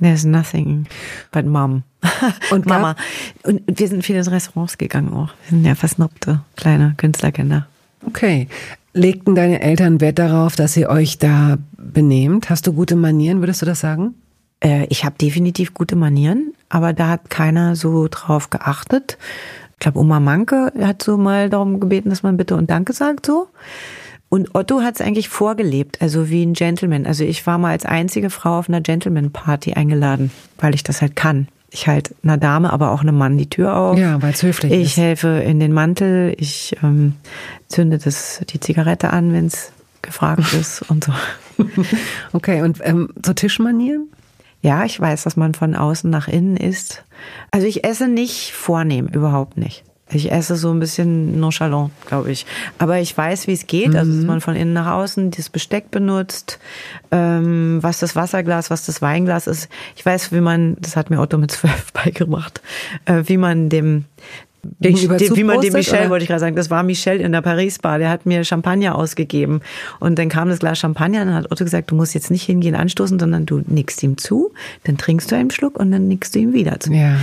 There's nothing but mom. Und Mama. Und wir sind viele in Restaurants gegangen auch. Wir sind ja versnobte kleine Künstlerkinder. Okay. Legten deine Eltern Wert darauf, dass ihr euch da benehmt? Hast du gute Manieren, würdest du das sagen? Äh, ich habe definitiv gute Manieren aber da hat keiner so drauf geachtet. Ich glaube, Oma Manke hat so mal darum gebeten, dass man bitte und Danke sagt so. Und Otto hat es eigentlich vorgelebt, also wie ein Gentleman. Also ich war mal als einzige Frau auf einer Gentleman-Party eingeladen, weil ich das halt kann. Ich halt einer Dame, aber auch einem Mann die Tür auf. Ja, weil es höflich ich ist. Ich helfe in den Mantel, ich ähm, zünde das, die Zigarette an, wenn es gefragt ist und so. okay, und ähm, so Tischmanieren? Ja, ich weiß, dass man von außen nach innen isst. Also ich esse nicht vornehm, überhaupt nicht. Ich esse so ein bisschen nonchalant, glaube ich. Aber ich weiß, wie es geht. Also, dass mhm. man von innen nach außen das Besteck benutzt, ähm, was das Wasserglas, was das Weinglas ist. Ich weiß, wie man, das hat mir Otto mit zwölf beigebracht, äh, wie man dem Gegenüber wie man dem Michel, oder? wollte ich gerade sagen, das war Michel in der Paris-Bar, der hat mir Champagner ausgegeben. Und dann kam das Glas Champagner und dann hat Otto gesagt, du musst jetzt nicht hingehen anstoßen, sondern du nickst ihm zu, dann trinkst du einen Schluck und dann nickst du ihm wieder zu. Ja.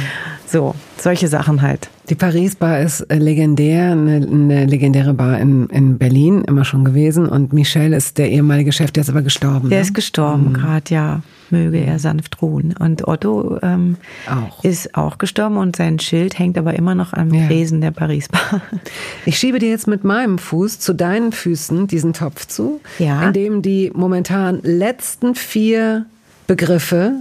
So, solche Sachen halt. Die Paris-Bar ist äh, legendär, eine, eine, legendäre Bar in, in Berlin, immer schon gewesen. Und Michel ist der ehemalige Chef, der ist aber gestorben. Der ne? ist gestorben mhm. gerade, ja. Möge er sanft ruhen. Und Otto ähm, auch. ist auch gestorben und sein Schild hängt aber immer noch am ja. Tresen der Paris-Bar. Ich schiebe dir jetzt mit meinem Fuß zu deinen Füßen diesen Topf zu, ja. in dem die momentan letzten vier Begriffe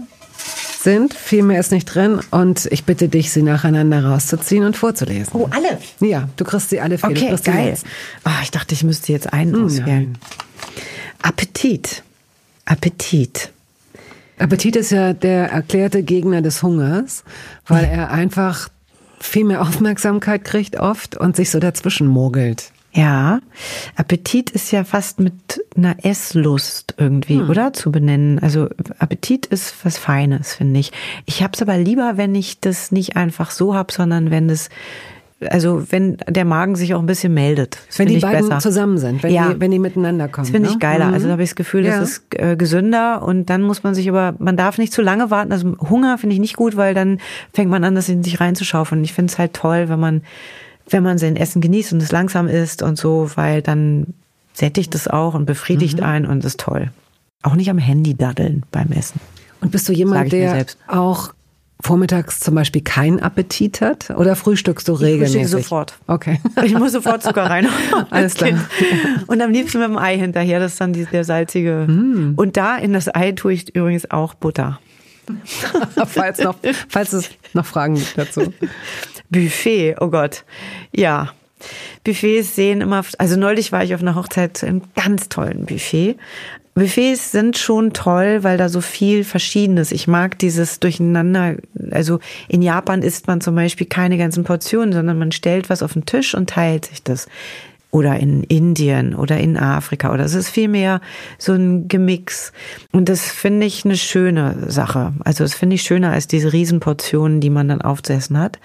sind. Viel mehr ist nicht drin und ich bitte dich, sie nacheinander rauszuziehen und vorzulesen. Oh, alle? Ja, du kriegst sie alle vier. Okay, geil. Oh, ich dachte, ich müsste jetzt einen hm, auswählen. Appetit. Appetit. Appetit ist ja der erklärte Gegner des Hungers, weil er einfach viel mehr Aufmerksamkeit kriegt oft und sich so dazwischen mogelt. Ja, Appetit ist ja fast mit einer Esslust irgendwie, hm. oder? Zu benennen. Also Appetit ist was Feines, finde ich. Ich hab's aber lieber, wenn ich das nicht einfach so hab, sondern wenn es also wenn der Magen sich auch ein bisschen meldet. Wenn die beiden besser. zusammen sind, wenn, ja. die, wenn die miteinander kommen. Das finde ich ne? geiler. Mhm. Also da habe ich das Gefühl, das ja. ist äh, gesünder und dann muss man sich aber, man darf nicht zu lange warten. Also Hunger finde ich nicht gut, weil dann fängt man an, das in sich reinzuschaufeln. Ich finde es halt toll, wenn man wenn man sein Essen genießt und es langsam isst und so, weil dann sättigt es auch und befriedigt mhm. einen und ist toll. Auch nicht am Handy daddeln beim Essen. Und bist du jemand, der auch vormittags zum Beispiel keinen Appetit hat? Oder frühstückst du regelmäßig? Ich frühstücke sofort. Okay. Ich muss sofort Zucker rein. Alles klar. Und am liebsten mit dem Ei hinterher, das ist dann die, der salzige. Mm. Und da in das Ei tue ich übrigens auch Butter. falls, noch, falls es noch Fragen gibt dazu. Buffet, oh Gott. Ja. Buffets sehen immer, also neulich war ich auf einer Hochzeit zu einem ganz tollen Buffet. Buffets sind schon toll, weil da so viel Verschiedenes. Ich mag dieses Durcheinander. Also in Japan isst man zum Beispiel keine ganzen Portionen, sondern man stellt was auf den Tisch und teilt sich das oder in Indien oder in Afrika oder es ist vielmehr so ein Gemix. Und das finde ich eine schöne Sache. Also das finde ich schöner als diese Riesenportionen, die man dann aufzuessen hat.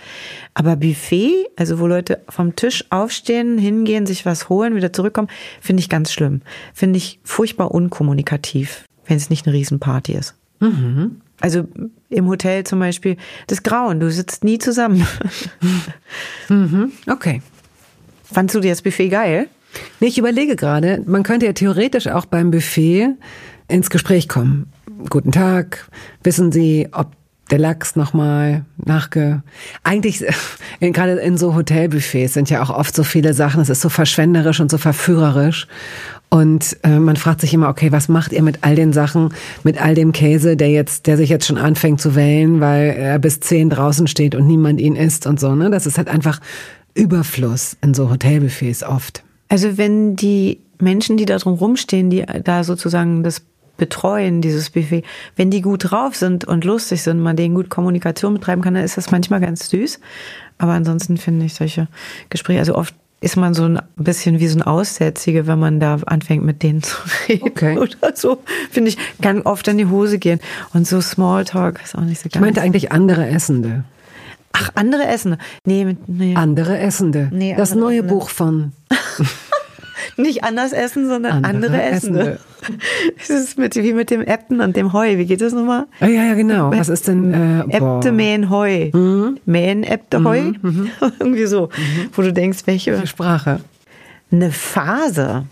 Aber Buffet, also wo Leute vom Tisch aufstehen, hingehen, sich was holen, wieder zurückkommen, finde ich ganz schlimm. Finde ich furchtbar unkommunikativ, wenn es nicht eine Riesenparty ist. Mhm. Also im Hotel zum Beispiel, das Grauen, du sitzt nie zusammen. mhm. Okay. Fandst du dir das Buffet geil? Nee, ich überlege gerade, man könnte ja theoretisch auch beim Buffet ins Gespräch kommen. Guten Tag, wissen Sie, ob der Lachs nochmal nachge... Eigentlich, gerade in so Hotelbuffets sind ja auch oft so viele Sachen, es ist so verschwenderisch und so verführerisch. Und äh, man fragt sich immer, okay, was macht ihr mit all den Sachen, mit all dem Käse, der jetzt, der sich jetzt schon anfängt zu wellen, weil er bis zehn draußen steht und niemand ihn isst und so, ne? Das ist halt einfach Überfluss in so Hotelbuffets oft. Also wenn die Menschen, die da drum rumstehen, die da sozusagen das betreuen, dieses Buffet, wenn die gut drauf sind und lustig sind, man denen gut Kommunikation betreiben kann, dann ist das manchmal ganz süß. Aber ansonsten finde ich solche Gespräche, also oft ist man so ein bisschen wie so ein Aussätzige, wenn man da anfängt mit denen zu reden okay. oder so. Finde ich, kann oft in die Hose gehen. Und so Smalltalk ist auch nicht so geil. Ich meinte eigentlich andere Essende. Ach, andere Essende. Nee, nee. Andere Essende. Nee, das andere neue Essende. Buch von. Nicht anders essen, sondern andere, andere Essende. Es ist mit, wie mit dem Äpten und dem Heu. Wie geht das nochmal? Ah, ja, ja, genau. Was ist denn? Äh, Äpte mähen Heu. Mhm. Mähen Äpte Heu. Mhm. mhm. Irgendwie so. Mhm. Wo du denkst, welche? Sprache. Eine Phase.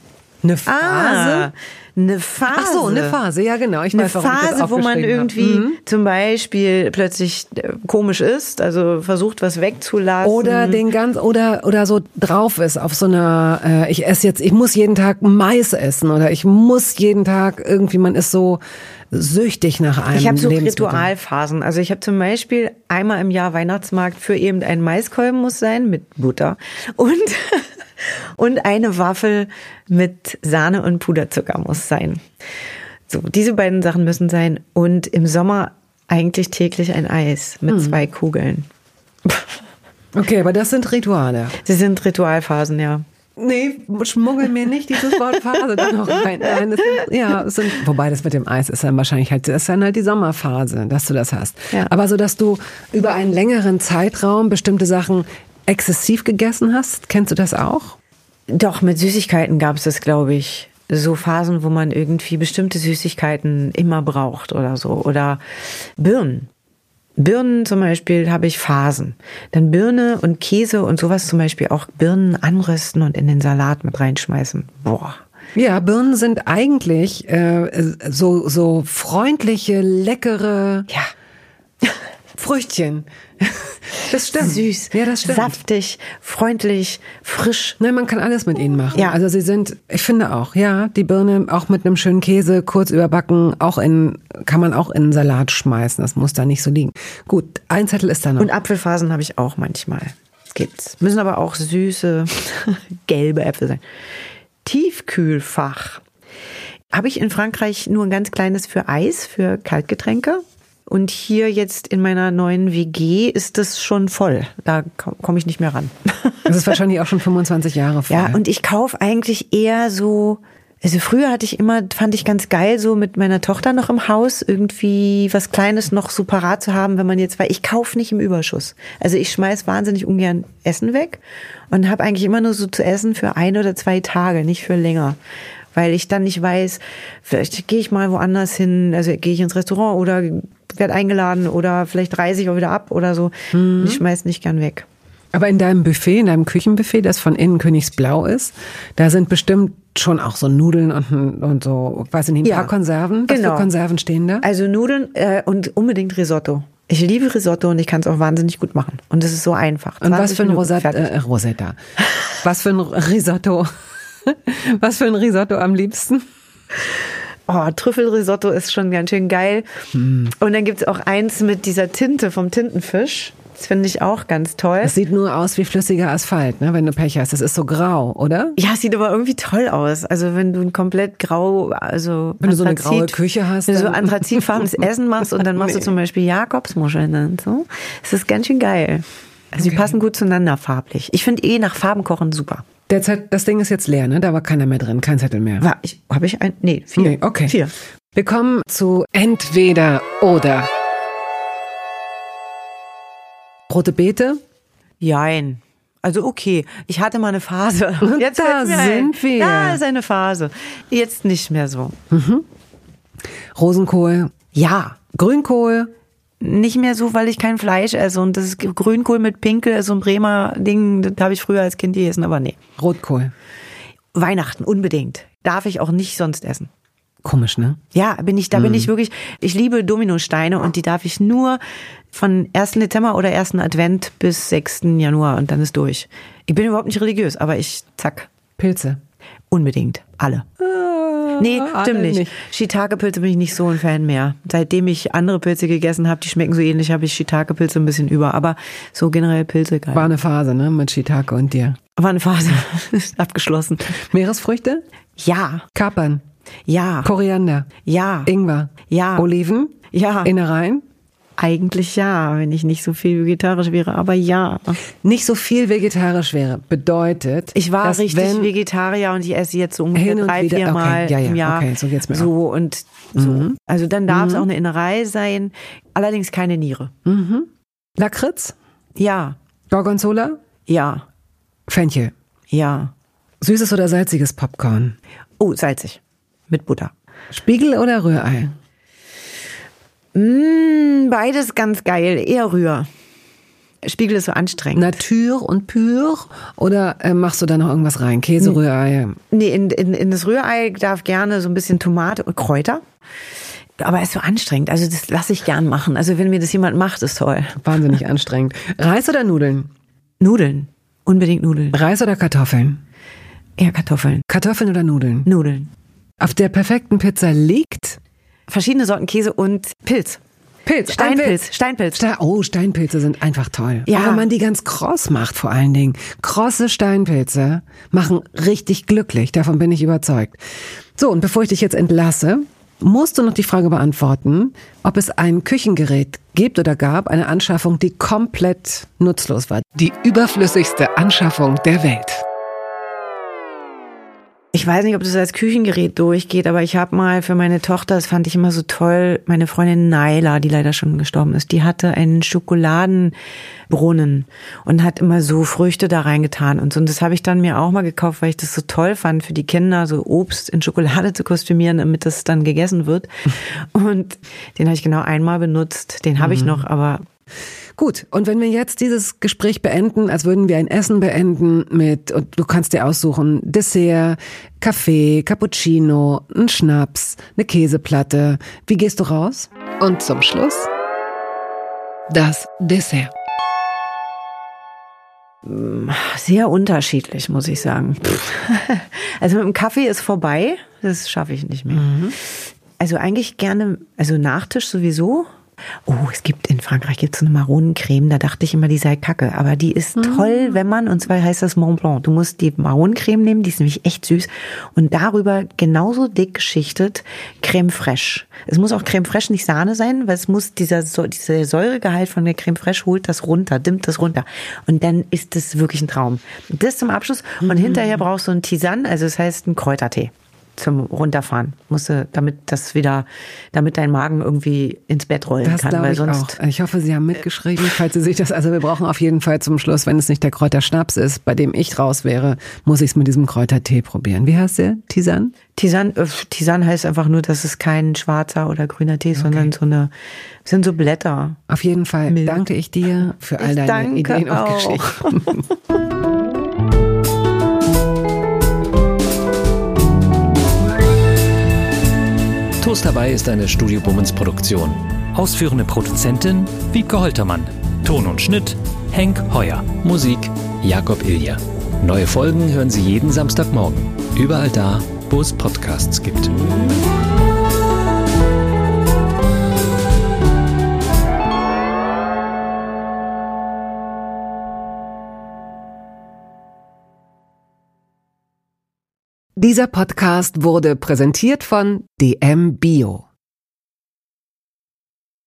Eine Phase? Ah, eine Phase. Ach so, eine Phase, ja genau. Ich eine weiß, Phase, wo man irgendwie mhm. zum Beispiel plötzlich äh, komisch ist, also versucht was wegzulassen. Oder den ganz oder oder so drauf ist auf so einer. Äh, ich esse jetzt, ich muss jeden Tag Mais essen oder ich muss jeden Tag irgendwie. Man ist so süchtig nach einem. Ich habe so Ritualphasen. Also ich habe zum Beispiel einmal im Jahr Weihnachtsmarkt für eben ein Maiskolben muss sein mit Butter und und eine Waffel mit Sahne und Puderzucker muss sein. So, diese beiden Sachen müssen sein. Und im Sommer eigentlich täglich ein Eis mit hm. zwei Kugeln. Okay, aber das sind Rituale. Sie sind Ritualphasen, ja. Nee, schmuggel mir nicht dieses Wort Phase da noch rein. Nein, das sind, ja, das sind, wobei das mit dem Eis ist dann wahrscheinlich halt, das ist dann halt die Sommerphase, dass du das hast. Ja. Aber so, dass du über einen längeren Zeitraum bestimmte Sachen exzessiv gegessen hast? Kennst du das auch? Doch, mit Süßigkeiten gab es das, glaube ich. So Phasen, wo man irgendwie bestimmte Süßigkeiten immer braucht oder so. Oder Birnen. Birnen zum Beispiel habe ich Phasen. Dann Birne und Käse und sowas zum Beispiel auch Birnen anrösten und in den Salat mit reinschmeißen. Boah. Ja, Birnen sind eigentlich äh, so so freundliche, leckere. Ja. Früchtchen. Das stimmt. Süß, ja, das stimmt. saftig, freundlich, frisch. Nein, man kann alles mit ihnen machen. Ja. Also sie sind, ich finde auch, ja, die Birne auch mit einem schönen Käse kurz überbacken, auch in, kann man auch in einen Salat schmeißen. Das muss da nicht so liegen. Gut, ein Zettel ist da noch. Und Apfelphasen habe ich auch manchmal. Gibt's. Müssen aber auch süße, gelbe Äpfel sein. Tiefkühlfach. Habe ich in Frankreich nur ein ganz kleines für Eis, für Kaltgetränke. Und hier jetzt in meiner neuen WG ist das schon voll. Da komme ich nicht mehr ran. Das ist wahrscheinlich auch schon 25 Jahre voll. Ja, und ich kaufe eigentlich eher so, also früher hatte ich immer, fand ich ganz geil, so mit meiner Tochter noch im Haus irgendwie was Kleines noch so parat zu haben, wenn man jetzt, weil ich kaufe nicht im Überschuss. Also ich schmeiß wahnsinnig ungern Essen weg und habe eigentlich immer nur so zu essen für ein oder zwei Tage, nicht für länger weil ich dann nicht weiß, vielleicht gehe ich mal woanders hin, also gehe ich ins Restaurant oder werde eingeladen oder vielleicht reise ich auch wieder ab oder so. Mhm. Ich schmeiß nicht gern weg. Aber in deinem Buffet, in deinem Küchenbuffet, das von innen Königsblau ist, da sind bestimmt schon auch so Nudeln und, und so, weiß ich nicht, ein ja, paar Konserven. Was genau. für Konserven stehen da? Also Nudeln äh, und unbedingt Risotto. Ich liebe Risotto und ich kann es auch wahnsinnig gut machen. Und es ist so einfach. Und was für ein Rosetta, äh, Rosetta. was für ein Risotto? was für ein Risotto am liebsten? Oh, Trüffelrisotto ist schon ganz schön geil. Mm. Und dann gibt's auch eins mit dieser Tinte vom Tintenfisch. Das finde ich auch ganz toll. Das sieht nur aus wie flüssiger Asphalt, ne, wenn du Pech hast. Das ist so grau, oder? Ja, sieht aber irgendwie toll aus. Also wenn du ein komplett grau, also wenn du so eine graue Küche hast, wenn du so anthrazitfarbenes Essen machst und dann machst nee. du zum Beispiel Jakobsmuscheln und so, es ist ganz schön geil. Also okay. die passen gut zueinander farblich. Ich finde eh nach Farben kochen super. Der Zeit, das Ding ist jetzt leer, ne? Da war keiner mehr drin, kein Zettel mehr. War ich, habe ich ein? Nee, vier. Nee, okay. Vier. Wir kommen zu entweder oder. Rote Beete? Jein. Also okay, ich hatte mal eine Phase. Jetzt da sind ein. wir. Da ist eine Phase. Jetzt nicht mehr so. Mhm. Rosenkohl? Ja. Grünkohl? Nicht mehr so, weil ich kein Fleisch esse. Und das ist Grünkohl mit Pinkel, so ein Bremer Ding, das habe ich früher als Kind gegessen, aber nee. Rotkohl? Weihnachten, unbedingt. Darf ich auch nicht sonst essen. Komisch, ne? Ja, bin ich, da bin ich wirklich, ich liebe Dominosteine und die darf ich nur von 1. Dezember oder 1. Advent bis 6. Januar und dann ist durch. Ich bin überhaupt nicht religiös, aber ich, zack. Pilze? Unbedingt. Alle. Ah, nee, stimmt nicht. nicht. Shiitake-Pilze bin ich nicht so ein Fan mehr. Seitdem ich andere Pilze gegessen habe, die schmecken so ähnlich, habe ich Shiitake-Pilze ein bisschen über. Aber so generell Pilze geil. War eine Phase, ne, mit Shiitake und dir. War eine Phase. Abgeschlossen. Meeresfrüchte? Ja. Kapern? Ja. Koriander. Ja. Ingwer. Ja. Oliven. Ja. Innereien. Eigentlich ja, wenn ich nicht so viel vegetarisch wäre, aber ja. Nicht so viel vegetarisch wäre, bedeutet. Ich war richtig Vegetarier und ich esse jetzt so ungefähr drei, vier Mal okay, ja, ja, im Jahr. Okay, so geht's mir so auch. und so. Mhm. Also dann darf es mhm. auch eine Innerei sein, allerdings keine Niere. Mhm. Lakritz? Ja. Gorgonzola? Ja. Fenchel? Ja. Süßes oder salziges Popcorn? Oh, salzig. Mit Butter. Spiegel oder Rührei? Mm, beides ganz geil. Eher Rühr. Spiegel ist so anstrengend. Natur und pur? Oder äh, machst du da noch irgendwas rein? Käse, Rührei? Nee, in, in, in das Rührei darf gerne so ein bisschen Tomate und Kräuter. Aber es ist so anstrengend. Also das lasse ich gern machen. Also wenn mir das jemand macht, ist toll. Wahnsinnig anstrengend. Reis oder Nudeln? Nudeln. Unbedingt Nudeln. Reis oder Kartoffeln? Eher Kartoffeln. Kartoffeln oder Nudeln? Nudeln. Auf der perfekten Pizza liegt verschiedene Sorten Käse und Pilz. Pilz, Steinpilz, Steinpilz. Ste oh, Steinpilze sind einfach toll. Ja. Wenn man die ganz kross macht, vor allen Dingen. Krosse Steinpilze machen richtig glücklich. Davon bin ich überzeugt. So, und bevor ich dich jetzt entlasse, musst du noch die Frage beantworten, ob es ein Küchengerät gibt oder gab, eine Anschaffung, die komplett nutzlos war. Die überflüssigste Anschaffung der Welt. Ich weiß nicht, ob das als Küchengerät durchgeht, aber ich habe mal für meine Tochter, das fand ich immer so toll, meine Freundin Naila, die leider schon gestorben ist, die hatte einen Schokoladenbrunnen und hat immer so Früchte da reingetan und so. Und das habe ich dann mir auch mal gekauft, weil ich das so toll fand, für die Kinder so Obst in Schokolade zu kostümieren, damit das dann gegessen wird. Und den habe ich genau einmal benutzt. Den habe ich mhm. noch, aber Gut, und wenn wir jetzt dieses Gespräch beenden, als würden wir ein Essen beenden mit, und du kannst dir aussuchen, Dessert, Kaffee, Cappuccino, ein Schnaps, eine Käseplatte. Wie gehst du raus? Und zum Schluss das Dessert. Sehr unterschiedlich, muss ich sagen. Also mit dem Kaffee ist vorbei, das schaffe ich nicht mehr. Mhm. Also eigentlich gerne, also Nachtisch sowieso, Oh, es gibt in Frankreich gibt's so eine Maronencreme, da dachte ich immer, die sei kacke. Aber die ist mhm. toll, wenn man, und zwar heißt das Mont Blanc. Du musst die Maronencreme nehmen, die ist nämlich echt süß. Und darüber genauso dick geschichtet Creme fraiche. Es muss auch Creme fraiche nicht Sahne sein, weil es muss dieser, dieser Säuregehalt von der Creme fraiche holt das runter, dimmt das runter. Und dann ist das wirklich ein Traum. Das zum Abschluss. Und mhm. hinterher brauchst du einen Tisane, also das heißt einen Kräutertee zum Runterfahren. Musste, damit das wieder, damit dein Magen irgendwie ins Bett rollen das kann. Weil ich sonst auch. Ich hoffe, Sie haben mitgeschrieben, falls Sie sich das, also wir brauchen auf jeden Fall zum Schluss, wenn es nicht der Kräuterschnaps ist, bei dem ich raus wäre, muss ich es mit diesem Kräutertee probieren. Wie heißt der? Tisan? Tisan, äh, Tisan heißt einfach nur, dass es kein schwarzer oder grüner Tee ist, okay. sondern so eine, sind so Blätter. Auf jeden Fall Milch. danke ich dir für all ich deine Ideen auch. und Geschichten. Toast dabei ist eine Studio Bummens Produktion. Ausführende Produzentin Wiebke Holtermann. Ton und Schnitt Henk Heuer. Musik Jakob Ilja. Neue Folgen hören Sie jeden Samstagmorgen. Überall da, wo es Podcasts gibt. Dieser Podcast wurde präsentiert von DM Bio.